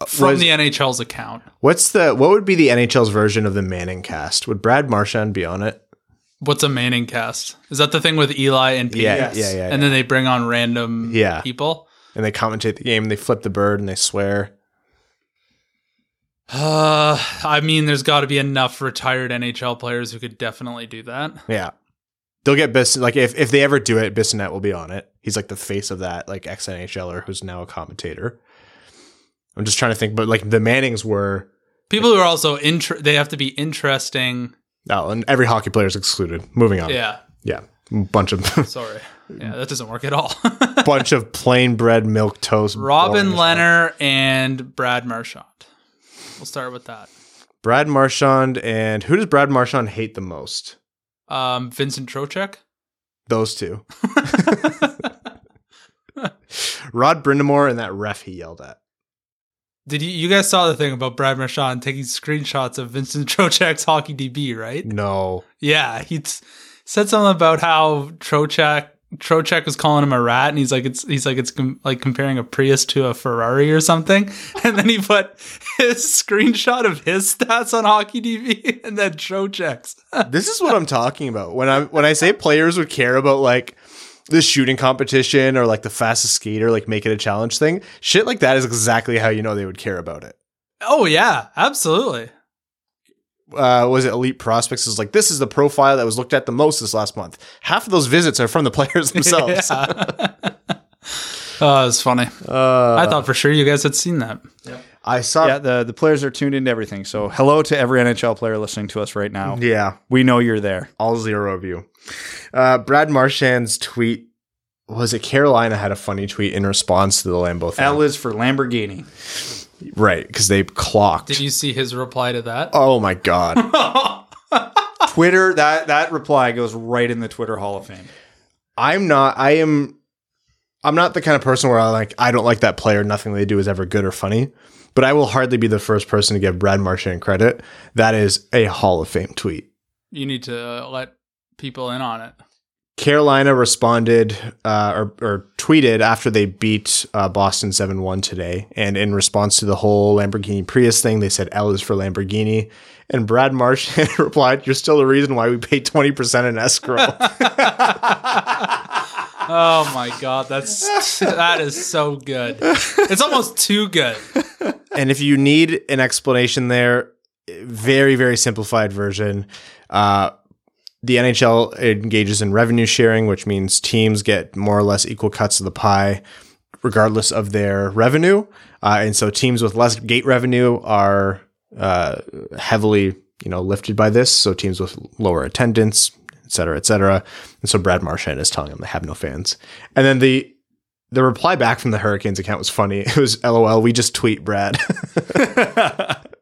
Uh, from Was- the NHL's account. What's the what would be the NHL's version of the Manning cast? Would Brad Marchand be on it? What's a Manning cast? Is that the thing with Eli and Pete? Yeah, Yes. yeah, yeah. And then they bring on random Yeah. people. and they commentate the game, and they flip the bird, and they swear. Uh, (sighs) I mean, there's got to be enough retired NHL players who could definitely do that. Yeah, they'll get Bis. Like if if they ever do it, Bissonnette will be on it. He's like the face of that, like ex NHLer who's now a commentator. I'm just trying to think, but like the Mannings were. People who are also inter- they have to be interesting. Oh, and every hockey player is excluded. Moving on. Yeah, yeah, bunch of (laughs) sorry. Yeah, that doesn't work at all. (laughs) bunch of plain bread milk toast. Robin. Leonard and Brad Marchand. We'll start with that. Brad Marchand, and who does Brad Marchand hate the most? Um, Vincent Trocheck. Those two. (laughs) Rod Brind'Amour and that ref he yelled at. Did you you guys saw the thing about Brad Marchand taking screenshots of Vincent (laughs) Trocheck's hockey DB, right? No. Yeah, he said something about how Trocheck Trocheck was calling him a rat, and he's like it's he's like it's com- like comparing a Prius to a Ferrari or something, (laughs) and then he put his (laughs) screenshot of his stats on hockey DB and then Trocheck's. This is what I'm talking about. When I when I say players would care about like the shooting competition or like the fastest skater, like make it a challenge thing, shit like that is exactly how you know they would care about it. Oh yeah, absolutely. Uh, was it Elite Prospects? Is like this is the profile that was looked at the most this last month. Half of those visits are from the (laughs) players (laughs) themselves. (laughs) Oh, it's funny. Uh, I thought for sure you guys had seen that. I saw. Yeah, the the players are tuned into everything. So hello to every NHL player listening to us right now. yeah. We know you're there. all zero of you. Uh, Brad Marchand's tweet was it Carolina had a funny tweet in response to the Lambeau thing. L is for Lamborghini. right, because they clocked. Did you see his reply to that? oh my god. (laughs) Twitter that that reply goes right in the Twitter Hall of Fame. I'm not I am I'm not the kind of person where I like I don't like that player, nothing they do is ever good or funny. But I will hardly be the first person to give Brad Marchand credit. That is a Hall of Fame tweet. You need to let people in on it. Carolina responded uh, or, or tweeted after they beat uh, Boston 7 1 today. And in response to the whole Lamborghini Prius thing, they said L is for Lamborghini. And Brad Marchand (laughs) replied, You're still the reason why we pay 20% in escrow. (laughs) Oh my god, that's that is so good. It's almost too good. and if you need an explanation there, very, very simplified version. Uh, the NHL engages in revenue sharing, which means teams get more or less equal cuts of the pie, regardless of their revenue. Uh, and so teams with less gate revenue are uh, heavily, you know, lifted by this. So teams with lower attendance, et cetera, et cetera. And so Brad Marchand is telling them they have no fans. And then the the reply back from the Hurricanes account was funny. (laughs) It was LOL, we just tweet Brad. (laughs)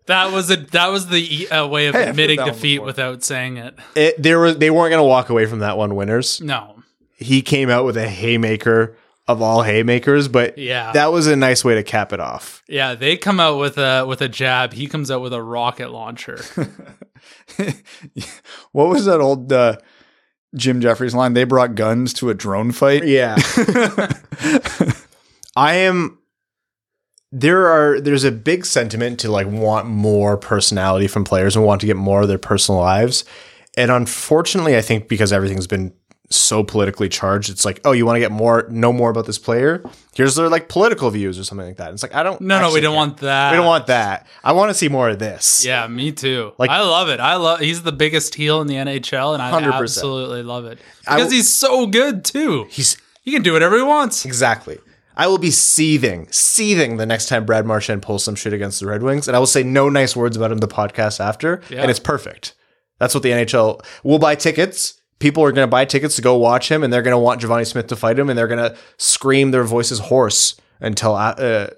That was a that was the uh, way of Hey, admitting defeat without saying it. It, there was they weren't going to walk away from that one winners. No. He came out with a haymaker of all haymakers, but Yeah. that was a nice way to cap it off. Yeah, they come out with a with a jab. He comes out with a rocket launcher. (laughs) what was that old uh, Jim Jefferies line? They brought guns to a drone fight. Yeah. (laughs) I am there are there's a big sentiment to like want more personality from players and want to get more of their personal lives. And unfortunately, I think because everything's been so politically charged, it's like, oh, you want to get more know more about this player? Here's their like political views or something like that. It's like I don't No, no, we don't care. want that. we don't want that. I want to see more of this. Yeah, me too. Like- I love it. I love. He's the biggest heel in the NHL, and I 100%. absolutely love it because w- he's so good too. He's He can do whatever he wants. Exactly. I will be seething, seething the next time Brad Marchand pulls some shit against the Red Wings, and I will say no nice words about him the podcast after, Yeah. and it's perfect. That's what the NHL will buy tickets. People are going to buy tickets to go watch him, and they're going to want Givani Smith to fight him, and they're going to scream their voices hoarse until uh, uh,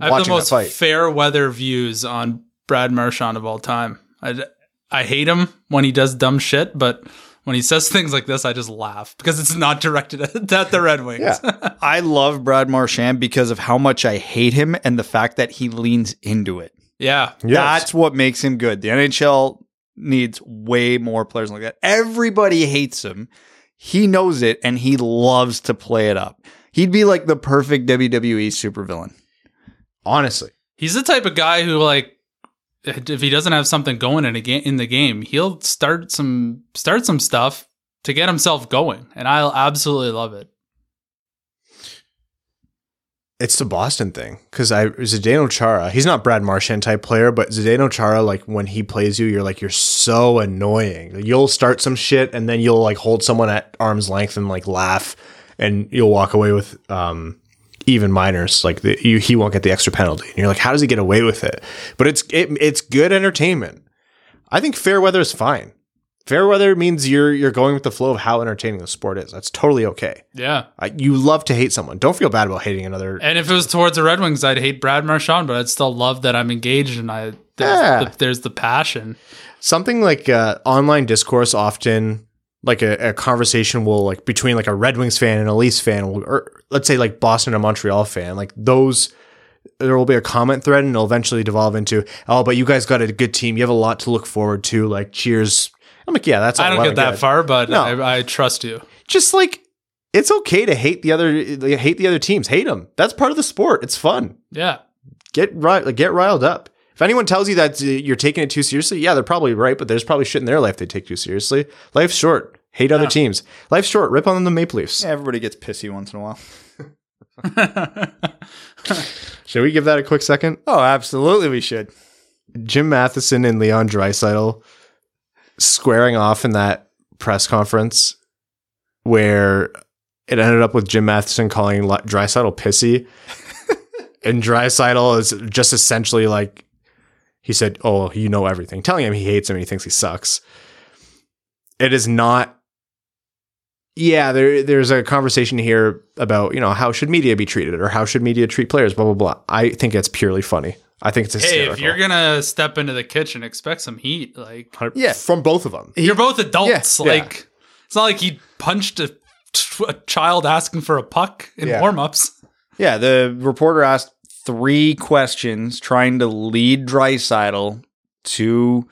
I have the watching that most fight. fair weather views on Brad Marchand of all time. I, I hate him when he does dumb shit, but when he says (laughs) things like this, I just laugh because it's not directed (laughs) at, at the Red Wings. Yeah. (laughs) I love Brad Marchand because of how much I hate him and the fact that he leans into it. yeah. Yes. That's what makes him good. The NHL needs way more players like that. Everybody hates him. He knows it and he loves to play it up. He'd be like the perfect WWE supervillain. honestly. He's the type of guy who like if he doesn't have something going in a game in the game, he'll start some start some stuff to get himself going, and I'll absolutely love it. It's the Boston thing because I Zdeno Chara. He's not Brad Marchand type player, but Zdeno Chara, like when he plays you, you're like you're so annoying. You'll start some shit and then you'll like hold someone at arm's length and like laugh, and you'll walk away with um even minors. Like the, you, he won't get the extra penalty, and you're like, how does he get away with it? But it's it, it's good entertainment. I think fair weather is fine. Fair weather means you're you're going with the flow of how entertaining the sport is. That's totally okay. Yeah, I, you love to hate someone. Don't feel bad about hating another and if it was towards the Red Wings, I'd hate Brad Marchand, but I'd still love that I'm engaged and I there's, Yeah. the, there's the passion. something like uh, online discourse often like a, a conversation will like between like a red wings fan and a leafs fan will, or let's say like boston and montreal fan like those there will be a comment thread and it'll eventually devolve into oh but you guys got a good team you have a lot to look forward to like cheers i'm like yeah that's all I don't get that good. far, but No. I, I trust you. just like it's okay to hate the other hate the other teams hate them that's part of the sport it's fun Yeah, get ri- like, get riled up. If anyone tells you that uh, you're taking it too seriously, yeah, they're probably right. But there's probably shit in their life they take too seriously. Life's short. Hate other teams. Life's short. Rip on the Maple Leafs. Yeah, everybody gets pissy once in a while. (laughs) Should we give that a quick second? Oh, absolutely we should. Jim Matheson and Leon Draisaitl squaring off in that press conference where it ended up with Jim Matheson calling Li- Draisaitl pissy, (laughs) and Draisaitl is just essentially like he said, "Oh, you know everything," telling him he hates him and he thinks he sucks. It is not. Yeah, there there's a conversation here about you know how should media be treated or how should media treat players, blah blah blah. I think it's purely funny. I think it's hey, hysterical. if you're gonna step into the kitchen, expect some heat. Like Yeah. from both of them. you're both adults. yeah. like it's not like he punched a, a child asking for a puck in Yeah. warm-ups. Yeah, the reporter asked three questions trying to lead Draisaitl to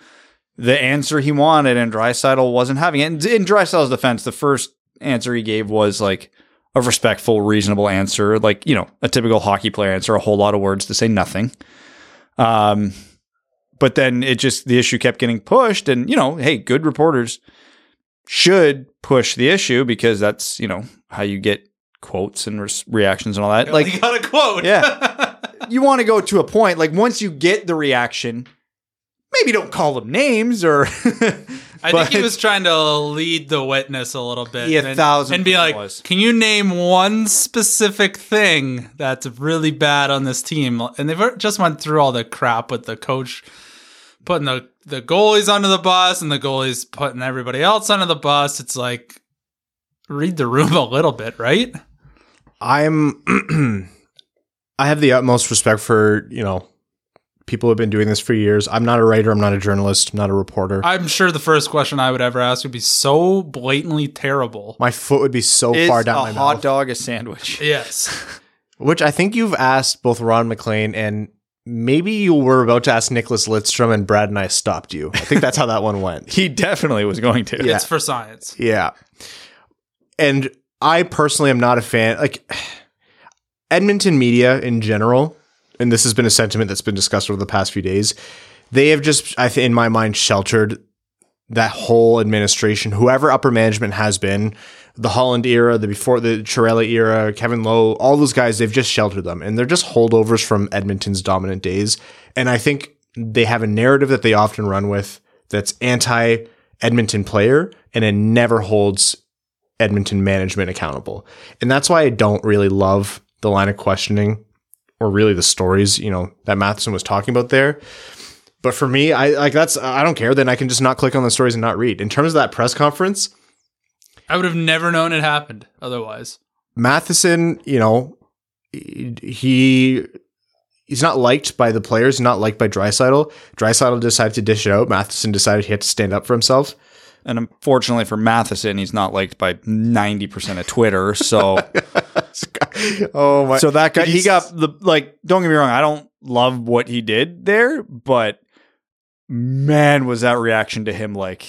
the answer he wanted, and Draisaitl wasn't having it. And in Draisaitl's defense, the first answer he gave was like a respectful, reasonable answer, like, you know, a typical hockey player answer, a whole lot of words to say nothing. Um, but then it just, the issue kept getting pushed, and, you know, hey, good reporters should push the issue because that's, you know, how you get quotes and res- reactions and all that. Like Like, you got a quote. Yeah. (laughs) you want to go to a point like once you get the reaction maybe don't call them names or (laughs) I think he was trying to lead the witness a little bit. He a and, thousand and be like, was. "Can you name one specific thing that's really bad on this team?" And they've just went through all the crap with the coach putting the the goalies under the bus and the goalies putting everybody else under the bus. It's like read the room (laughs) a little bit, right? I'm (clears throat) I have the utmost respect for, you know, People have been doing this for years. I'm not a writer. I'm not a journalist. I'm not a reporter. I'm sure the first question I would ever ask would be so blatantly terrible. my foot would be so Is far a down my hot mouth. dog a sandwich? (laughs) Yes. (laughs) Which I think you've asked both Ron MacLean and maybe you were about to ask Nicklas Lidstrom and Brad and I stopped you. I think that's how that one went. (laughs) He definitely was going to. Yeah. It's for science. Yeah. And I personally am not a fan. Like (sighs) Edmonton media in general, and this has been a sentiment that's been discussed over the past few days. They have just, I think, in my mind, sheltered that whole administration, whoever upper management has been, the Holland era, the before the Chiarelli era, Kevin Lowe, all those guys, they've just sheltered them, and they're just holdovers from Edmonton's dominant days. And I think they have a narrative that they often run with that's anti Edmonton player, and it never holds Edmonton management accountable. And that's why I don't really love the line of questioning or really the stories, you know, that Matheson was talking about there. But for me, I like that's I don't care. Then I can just not click on the stories and not read. In terms of that press conference, I would have never known it happened otherwise. Matheson, you know, he he's not liked by the players, not liked by Draisaitl. Draisaitl decided to dish it out. Matheson decided he had to stand up for himself. And unfortunately for Matheson, he's not liked by 90% of Twitter. So (laughs) oh my! so that guy he got the like don't get me wrong, I don't love what he did there, but man was that reaction to him like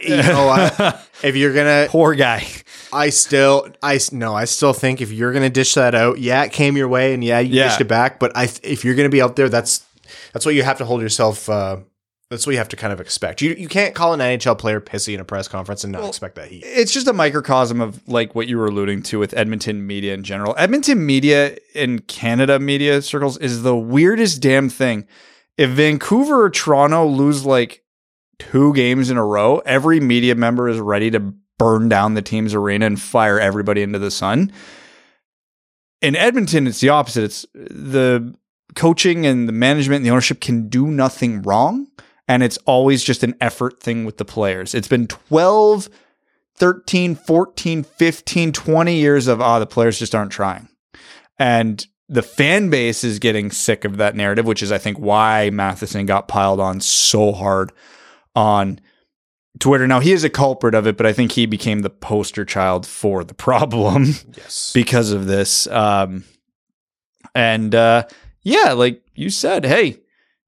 you know, I, (laughs) if you're gonna poor guy. I still, I no, I still think if you're gonna dish that out, yeah, it came your way, and yeah, you Yeah. dished it back. But I, if you're gonna be out there, that's that's what you have to hold yourself. Uh, that's what you have to kind of expect. You you can't call an NHL player pissy in a press conference and not expect that heat. It's just a microcosm of like what you were alluding to with Edmonton media in general. Edmonton media in Canada media circles is the weirdest damn thing. If Vancouver or Toronto lose like two games in a row, every media member is ready to burn down the team's arena and fire everybody into the sun. In Edmonton, it's the opposite. It's the coaching and the management and the ownership can do nothing wrong. And it's always just an effort thing with the players. It's been 12, 13, 14, 15, 20 years of, ah, the players just aren't trying. And the fan base is getting sick of that narrative, which is, I think, why Matheson got piled on so hard on Twitter. Now, he is a culprit of it, but I think he became the poster child for the problem (laughs) Yes, because of this. Um, and uh, yeah, like you said, hey,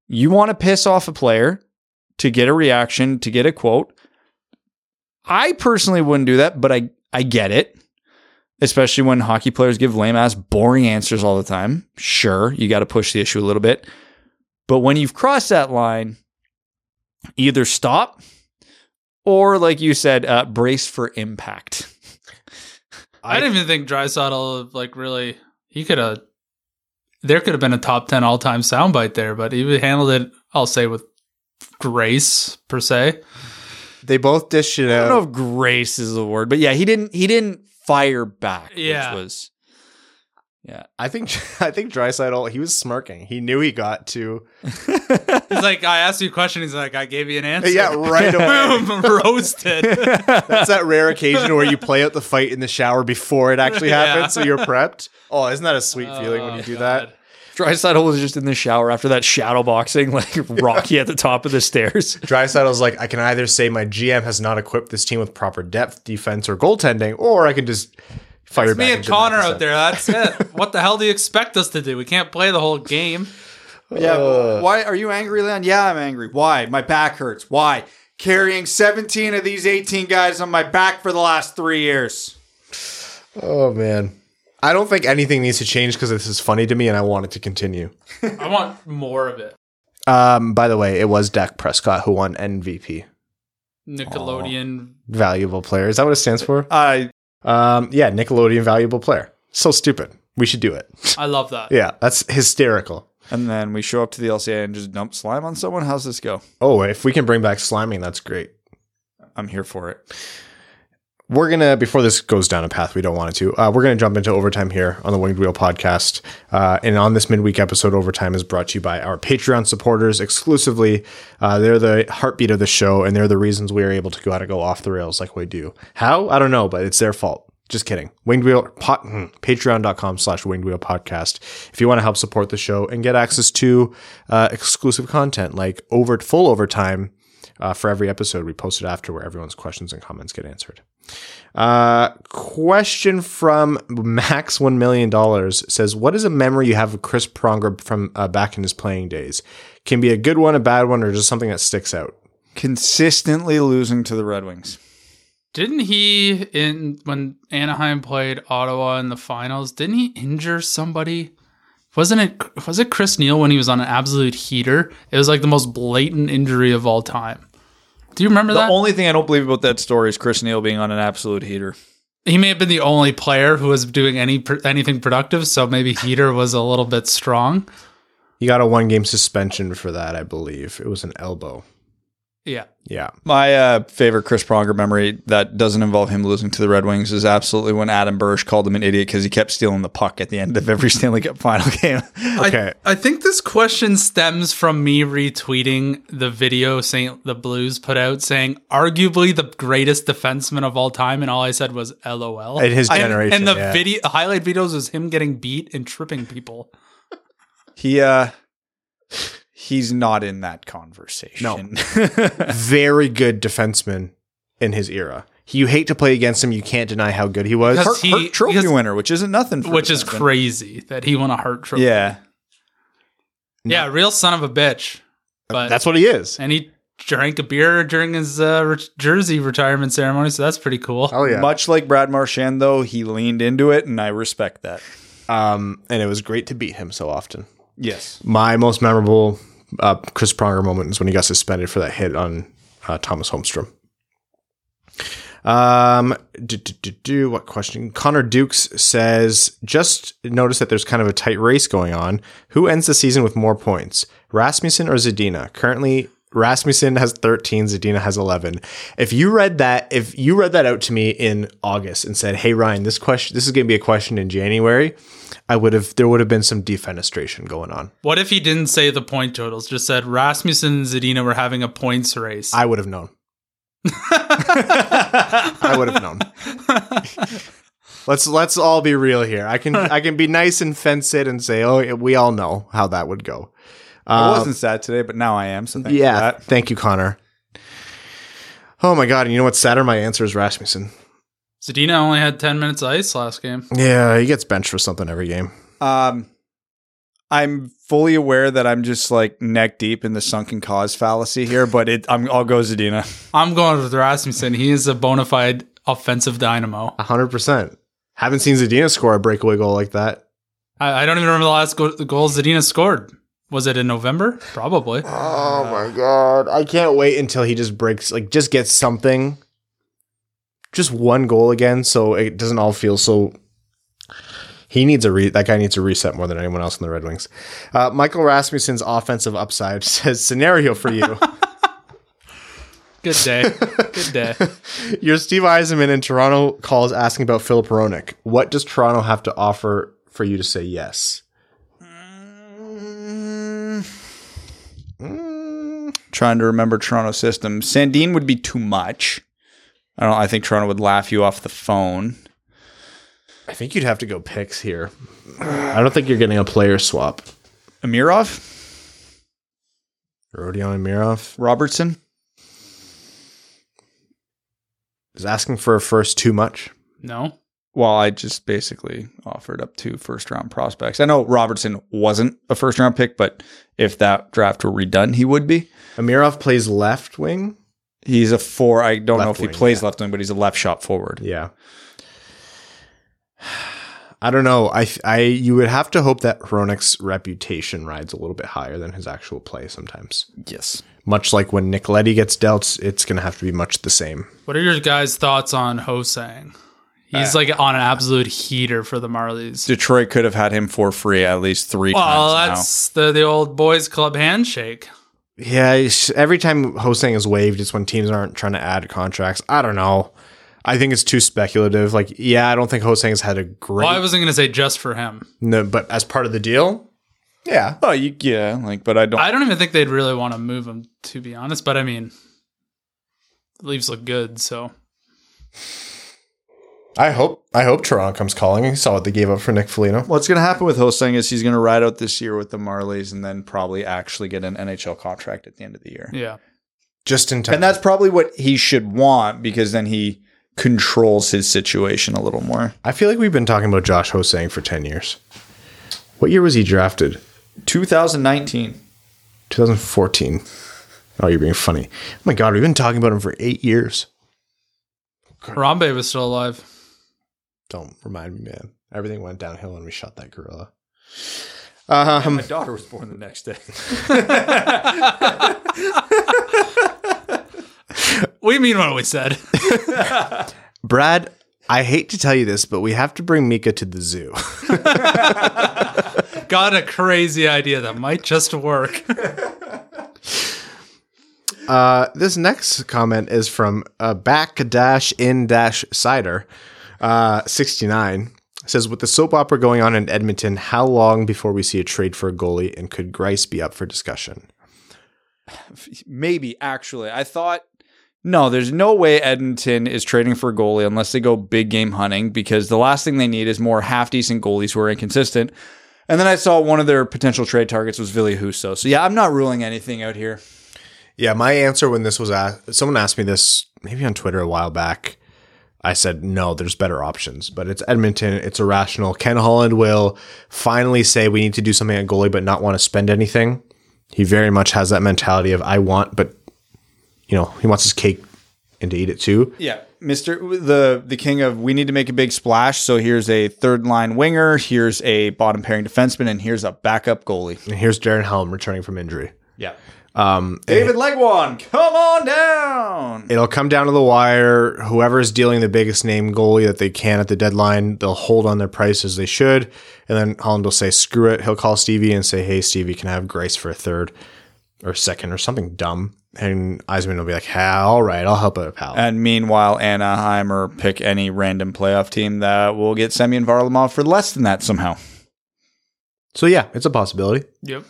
you want to piss off a player to get a reaction, to get a quote. I personally wouldn't do that, but I, I get it. Especially when hockey players give lame ass, boring answers all the time. Sure, you got to push the issue a little bit. But when you've crossed that line, either stop or, like you said, uh, brace for impact. I, didn't even think Draisaitl like really. He could have. There could have been a top ten all time soundbite there, but he handled it. I'll say with grace per se. they both dished it out. I don't know out. if grace is the word, but yeah, he didn't he didn't fire back, Yeah. which was yeah. I think (laughs) I think Draisaitl he was smirking. He knew he got to (laughs) He's like, I asked you a question. He's like, I gave you an answer. yeah right (laughs) away. Boom, roasted. That's that rare occasion where you play out the fight in the shower before it actually Yeah. happens, so you're prepped. Oh, isn't that a sweet oh, feeling when you Oh, do God. that? Draisaitl was just in the shower after that shadow boxing, (laughs) like Rocky at the top of the stairs. (laughs) Draisaitl's like, I can either say my GM has not equipped this team with proper depth, defense, or goaltending, or I can just fire It's back me and Connor Matheson. out there. That's it. (laughs) what the hell do you expect us to do? We can't play the whole game. Yeah. why are you angry, Leon? Yeah, I'm angry. Why? My back hurts. Why? Carrying 17 of these 18 guys on my back for the last three years. Oh man. I don't think anything needs to change because this is funny to me and I want it to continue. (laughs) I want more of it. Um, by the way, it was Dak Prescott who won MVP. Nickelodeon. Valuable player. Is that what it stands for? I Um, yeah, Nickelodeon valuable player. So stupid. We should do it. I love that. Yeah, that's hysterical. and then we show up to the LCA and just dump slime on someone. How's this go? Oh, if we can bring back sliming, that's great. I'm here for it. We're gonna before this goes down a path we don't want it to. Uh, we're gonna jump into overtime here on the Winged Wheel podcast, uh, and on this midweek episode, overtime is brought to you by our Patreon supporters exclusively. Uh, they're the heartbeat of the show, and they're the reasons we are able to go out and go off the rails like we do. How I don't know, but it's their fault. Just kidding. Winged Wheel, pot, hmm, patreon.com slash winged wheel podcast. If you want to help support the show and get access to uh, exclusive content like over full overtime uh, for every episode we post it after where everyone's questions and comments get answered. Uh, question from Max $1 million says, What is a memory you have of Chris Pronger from uh, back in his playing days? Can be a good one, a bad one, or just something that sticks out. Consistently losing to the Red Wings. Didn't he in when Anaheim played Ottawa in the finals? Didn't he injure somebody? Wasn't it was it Chris Neil when he was on an absolute heater? It was like the most blatant injury of all time. Do you remember The that? The only thing I don't believe about that story is Chris Neil being on an absolute heater. he may have been the only player who was doing any anything productive, so maybe heater was a little bit strong. He got a one game suspension for that, I believe. It was an elbow. Yeah. Yeah. My uh, favorite Chris Pronger memory that doesn't involve him losing to the Red Wings is absolutely when Adam Burish called him an idiot because he kept stealing the puck at the end of every (laughs) Stanley Cup final game. (laughs) Okay. I, I think this question stems from me retweeting the video St. the Blues put out saying arguably the greatest defenseman of all time, and all I said was LOL. In his And- generation. And the yeah. video highlight videos was him getting beat and tripping people. he uh, he's not in that conversation. No. (laughs) very good defenseman in his era. You hate to play against him. You can't deny how good he was. Because Hart, he- Hart trophy because- winner, which isn't nothing. For Which is crazy that he won a Hart trophy. Yeah, Yeah, real son of a bitch. But That's what he is. and he drank a beer during his uh, re- jersey retirement ceremony, so that's pretty cool. Oh yeah. much like Brad Marchand, though he leaned into it, and I respect that. Um, and it was great to beat him so often. Yes, My most memorable uh, Chris Pronger moment is when he got suspended for that hit on uh, Tomas Holmstrom. Um, do, do, do, do, what question? Connor Dukes says, just notice that there's kind of a tight race going on. Who ends the season with more points, Rasmussen or Zadina? Currently, Rasmussen has 13, Zadina has 11. If you read that, if you read that out to me in August and said, "Hey Ryan, this question, this is going to be a question in January," I would have, there would have been some defenestration going on. What if he didn't say the point totals, just said Rasmussen and Zadina were having a points race? I would have known. (laughs) I would have known. let's let's all be real here. I can I can be nice and fence it and say, oh, we all know how that would go. I Um, wasn't sad today, but now I am. So thanks yeah, for that. thank you, Connor. Oh my god! And you know what's sadder? My answer is Rasmussen. Zadina only had 10 minutes of ice last game. Yeah, he gets benched for something every game. Um, I'm fully aware that I'm just like neck deep in the sunken cause fallacy here, but it I'm, I'll go Zadina. I'm going with Rasmussen. He is a bona fide offensive dynamo. hundred percent. Haven't seen Zadina score a breakaway goal like that. I, I don't even remember the last go- the goal Zadina scored. Was it in November? Probably. Oh my god! I can't wait until he just breaks, like, just gets something, just one goal again, so it doesn't all feel so. He needs a re. That guy needs a reset more than anyone else in the Red Wings. Uh, Michael Rasmussen's offensive upside (laughs) says scenario for you. (laughs) Good day. Good day. (laughs) You're Steve Yzerman, in Toronto calls asking about Filip Hronek. What does Toronto have to offer for you to say yes? Trying to remember Toronto system. Sandin would be too much. I don't. I think Toronto would laugh you off the phone. I think you'd have to go picks here. I don't think you're getting a player swap. Amirov, Rodion Amirov. Robertson. Is asking for a first too much? No. Well, I just basically offered up two first round prospects. I know Robertson wasn't a first round pick, but if that draft were redone, he would be. Amirov plays left wing. He's a four. I don't know Left if he plays yeah. left wing, but he's a left shot forward. Yeah. (sighs) I don't know. I I you would have to hope that Hronek's reputation rides a little bit higher than his actual play sometimes. Yes. Much like when Nick Leddy gets dealt, it's going to have to be much the same. What are your guys' thoughts on Ho-Sang? He's Uh, like on an absolute heater for the Marlies. Detroit could have had him for free at least three Well, times that's the the old boys club handshake. Yeah, every time Ho-Sang is waived, it's when teams aren't trying to add contracts. I don't know. I think it's too speculative. Like, yeah, I don't think Ho-Sang's had a great, Well, I wasn't going to say just for him. no, but as part of the deal, yeah. Oh, you, yeah, like, but I don't. I don't even think they'd really want to move him, to be honest. But I mean, the Leafs look good, so I hope I hope Toronto comes calling. I saw what they gave up for Nick Foligno. What's going to happen with Ho-Sang is he's going to ride out this year with the Marlies and then probably actually get an NHL contract at the end of the year. Yeah. Just in time. And that's probably what he should want because then he controls his situation a little more. I feel like we've been talking about Josh Ho-Sang for 10 years. What year was he drafted? 2019. 2014. Oh, you're being funny. Oh my God, we've been talking about him for eight years. Harambe was still alive. Don't remind me, man. Everything went downhill when we shot that gorilla. Um, My daughter was born the next day. (laughs) We mean what we said. (laughs) Brad, I hate to tell you this, but we have to bring Mika to the zoo. (laughs) Got a crazy idea that might just work. Uh, this next comment is from uh, back dash in dash cider uh, 69. Says, with the soap opera going on in Edmonton, how long before we see a trade for a goalie and could Greiss be up for discussion? (sighs) Maybe, actually. I thought, no, there's no way Edmonton is trading for a goalie unless they go big game hunting because the last thing they need is more half decent goalies who are inconsistent. And then I saw one of their potential trade targets was Husso. So yeah, I'm not ruling anything out here. Yeah, my answer when this was asked, someone asked me this maybe on Twitter a while back. I said, no, there's better options, but it's Edmonton. It's irrational. Ken Holland will finally say we need to do something at goalie, but not want to spend anything. He very much has that mentality of I want, but you know, he wants his cake and to eat it too. Yeah, Mister the the king of we need to make a big splash. So here's a third line winger, here's a bottom pairing defenseman, and here's a backup goalie. And here's Darren Helm returning from injury. Yeah, Um, David Legwand, come on down. It'll come down to the wire. Whoever is dealing the biggest name goalie that they can at the deadline, they'll hold on their price as they should. And then Holland will say, screw it. He'll call Stevie and say, hey, Stevie, can I have Greiss for a third or second or something dumb? And Yzerman will be like, ha, all right, I'll help out, pal. And meanwhile, Anaheim or pick any random playoff team that will get Semyon Varlamov for less than that somehow. so, yeah, it's a possibility. Yep.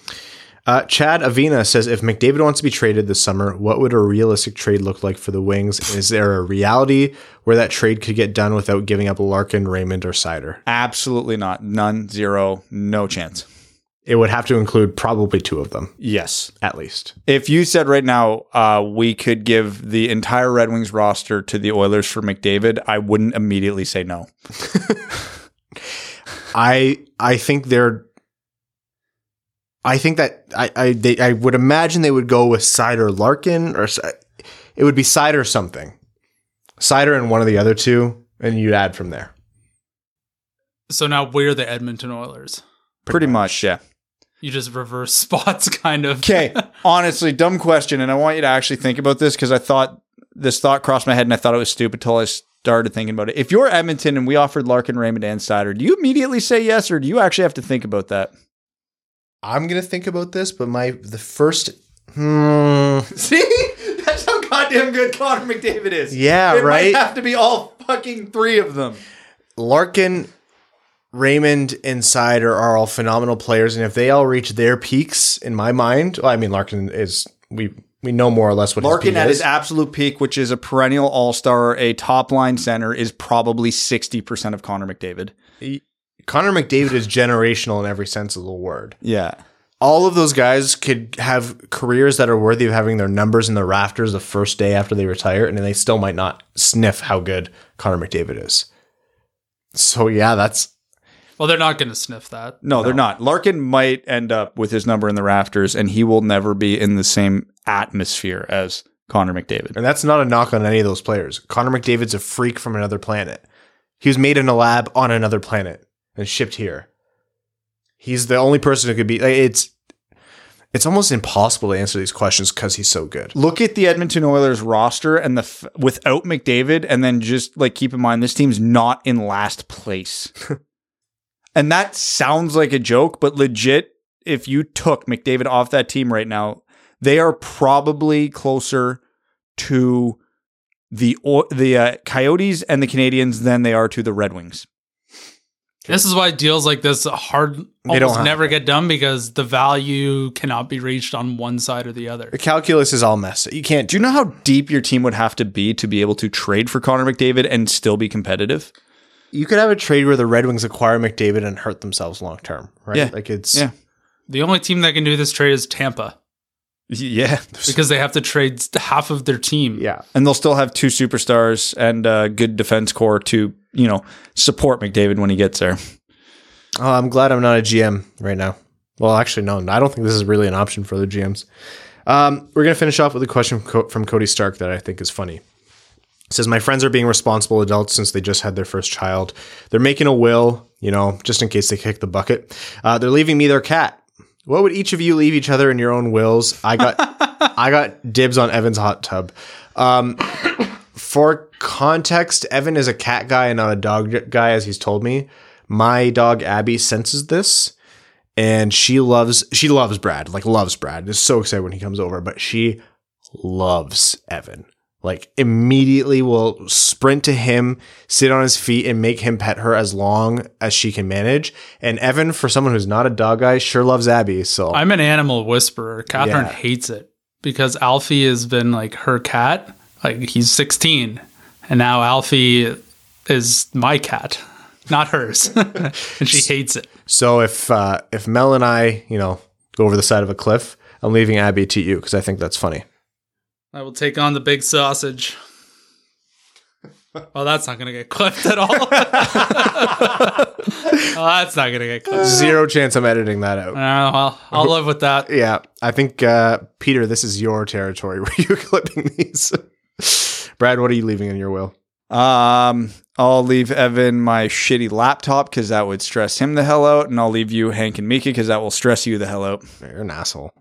Uh, Chad Avina says, if McDavid wants to be traded this summer, what would a realistic trade look like for the Wings? Is there a reality where that trade could get done without giving up Larkin, Raymond, or Seider? Absolutely not. None, zero, no chance. It would have to include probably two of them, Yes. at least. If you said right now uh, we could give the entire Red Wings roster to the Oilers for McDavid, I wouldn't immediately say no. (laughs) I I think they're. I think that I I they, I would imagine they would go with Seider Larkin or it would be Seider something, Seider and one of the other two, and you'd add from there. So now we're the Edmonton Oilers. Pretty much, yeah. You just reverse (laughs) spots, kind of. Okay, (laughs) honestly, dumb question, and I want you to actually think about this because I thought this thought crossed my head and I thought it was stupid until I started thinking about it. If you're Edmonton and we offered Larkin, Raymond, and Seider, do you immediately say yes, or do you actually have to think about that? I'm gonna think about this, but my the first. Hmm, (laughs) See, that's how goddamn good Connor McDavid is. Yeah, it right? Have to be all fucking three of them. Larkin, Raymond, and Seider are all phenomenal players, and if they all reach their peaks, in my mind, well, I mean, Larkin is we we know more or less what Larkin his peak at is. his absolute peak, which is a perennial All Star, a top line center, is probably sixty percent of Connor McDavid. Connor McDavid is generational in every sense of the word. Yeah. All of those guys could have careers that are worthy of having their numbers in the rafters the first day after they retire, and they still might not sniff how good Connor McDavid is. So yeah, that's Well, they're not going to sniff that. No, they're not. Larkin might end up with his number in the rafters, and he will never be in the same atmosphere as Connor McDavid. and that's not a knock on any of those players. Connor McDavid's a freak from another planet. He was made in a lab on another planet and shipped here. He's the only person who could be. Like, it's it's almost impossible to answer these questions because he's so good. Look at the Edmonton Oilers roster and the f- without McDavid, and then just like keep in mind this team's not in last place. (laughs) and that sounds like a joke, but legit, if you took McDavid off that team right now, they are probably closer to the the uh, Coyotes and the Canadiens than they are to the Red Wings. This is why deals like this hard don't almost have never get done because the value cannot be reached on one side or the other. The calculus is all messed. up. You can't Do you know how deep your team would have to be to be able to trade for Connor McDavid and still be competitive? you could have a trade where the Red Wings acquire McDavid and hurt themselves long term, right? Yeah. Like it's Yeah. The only team that can do this trade is Tampa Yeah. because they have to trade half of their team. yeah. And they'll still have two superstars and a good defense core to, you know, support McDavid when he gets there. Oh, I'm glad I'm not a GM right now. Well, actually, no, I don't think this is really an option for the GMs. Um, we're gonna finish off with a question from, Cody Stark that I think is funny. It says my friends are being responsible adults since they just had their first child. They're making a will, you know, just in case they kick the bucket. Uh, they're leaving me their cat. What would each of you leave each other in your own wills? I got, (laughs) I got dibs on Evan's hot tub. Um, for context, Evan is a cat guy and not a dog guy, as he's told me. My dog Abby senses this, and she loves she loves Brad, like loves Brad. Is so excited when he comes over, but she loves Evan. Like immediately will sprint to him, sit on his feet, and make him pet her as long as she can manage. And Evan, for someone who's not a dog guy, sure loves Abby. So I'm an animal whisperer. Catherine Yeah. hates it because Alfie has been like her cat. Like he's 16, and now Alfie is my cat, not hers, (laughs) and she hates it. So if uh, if Mel and I, you know, go over the side of a cliff, I'm leaving Abby to you because I think that's funny. I will take on the big sausage. Oh, that's not gonna get clipped at all. (laughs) oh, that's not gonna get clipped. Zero chance I'm editing that out. Uh, well, I'll live with that. Yeah, I think uh, Peter, this is your territory where (laughs) you're clipping these. (sighs) Brad, what are you leaving in your will? Um, I'll leave Evan my shitty laptop because that would stress him the hell out, and I'll leave you Hank and Mika because that will stress you the hell out. You're an asshole.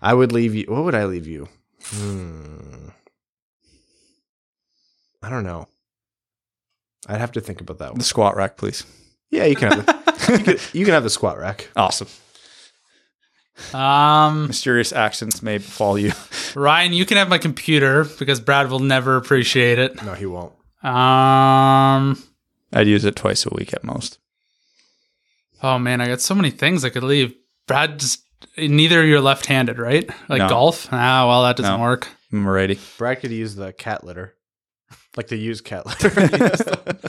I would leave you. What would I leave you? Hmm. I don't know. I'd have to think about that The squat rack, please. Yeah, you can have the, (laughs) you, can, you can have the squat rack. Awesome. Um, Mysterious accidents may befall you. (laughs) Ryan, you can have my computer because Brad will never appreciate it. No, he won't. Um, I'd use it twice a week at most. oh man, I got so many things I could leave. Brad just neither of you are left-handed, right? Like No. golf? Ah, well, that doesn't No. work. I'm ready. Brad could use the cat litter, like the used cat litter. (laughs) (laughs)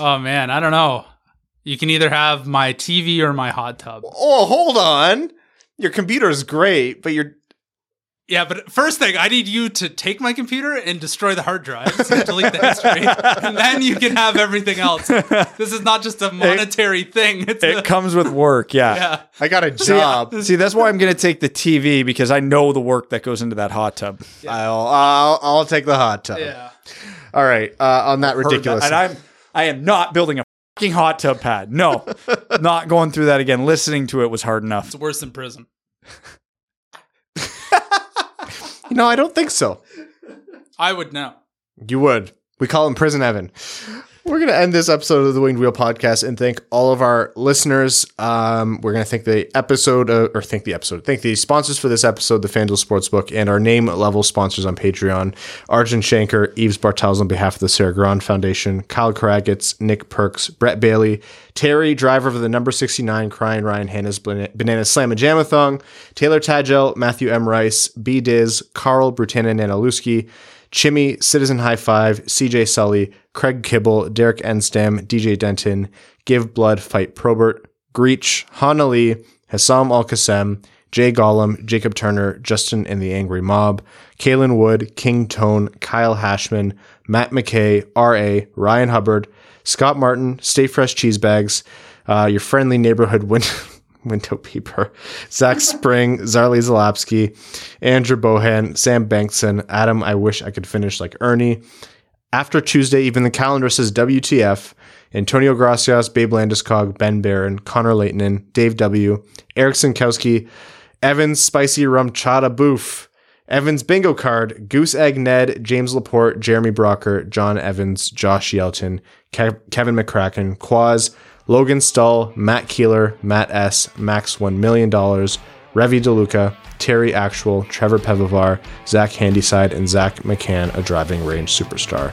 Oh man, I don't know. You can either have my TV or my hot tub. oh, hold on. Your computer is great, but your Yeah, but first thing, I need you to take my computer and destroy the hard drives and delete the history, (laughs) and then you can have everything else. This is not just a monetary thing. It's It a, comes with work, yeah. yeah. I got a job. See, that's why I'm going to take the TV because I know the work that goes into that hot tub. I'll, I'll I'll take the hot tub. Yeah. All right. Uh, on that Heard ridiculous. that. And I'm I am not building a fucking hot tub pad. No, (laughs) not going through that again. Listening to it was hard enough. It's worse than prison. (laughs) no, I don't think so. I would know. You would. We call him Prison Evan. We're going to end this episode of the Winged Wheel podcast and thank all of our listeners. Um, we're going to thank the episode, uh, or thank the episode, thank the sponsors for this episode, the FanDuel Sportsbook, and our name level sponsors on Patreon Arjun Shanker, Eves Bartels on behalf of the Sarah Grand Foundation, Kyle Karagitz, Nick Perks, Brett Bailey, Terry, driver of the number 69 Crying Ryan Hannah's Banana Slam and Jamathon, Taylor Tagel, Matthew M. Rice, B. Diz, Carl Brutana Nanaluski, Chimmy, Citizen High Five, CJ Sully, Craig Kibble, Derek Enstam, DJ Denton, Give Blood, Fight Probert, Greach, Han Ali, Hassam Al Qassem, Jay Gollum, Jacob Turner, Justin and the Angry Mob, Kalen Wood, King Tone, Kyle Hashman, Matt McKay, R.A., Ryan Hubbard, Scott Martin, Stay Fresh Cheese Bags, uh, your friendly neighborhood win- (laughs) window peeper, Zach Spring, Zarley Zalapski, Andrew Bohan, Sam Bankson, Adam. I wish I could finish like Ernie. After Tuesday, even the calendar says WTF. Antonio Gracias, Babe Landeskog, Ben Barron, Connor Leighton, Dave W., Eric Sinkowski, Evans Spicy Rum Chata Boof, Evans Bingo Card, Goose Egg Ned, James Laporte, Jeremy Brocker, John Evans, Josh Yelton, Kev- Kevin McCracken, Quaz, Logan Stull, Matt Keeler, Matt S., Max $1 million, Revi DeLuca, Terry Actual, Trevor Pevovar, Zach Handyside, and Zach McCann, a driving range superstar.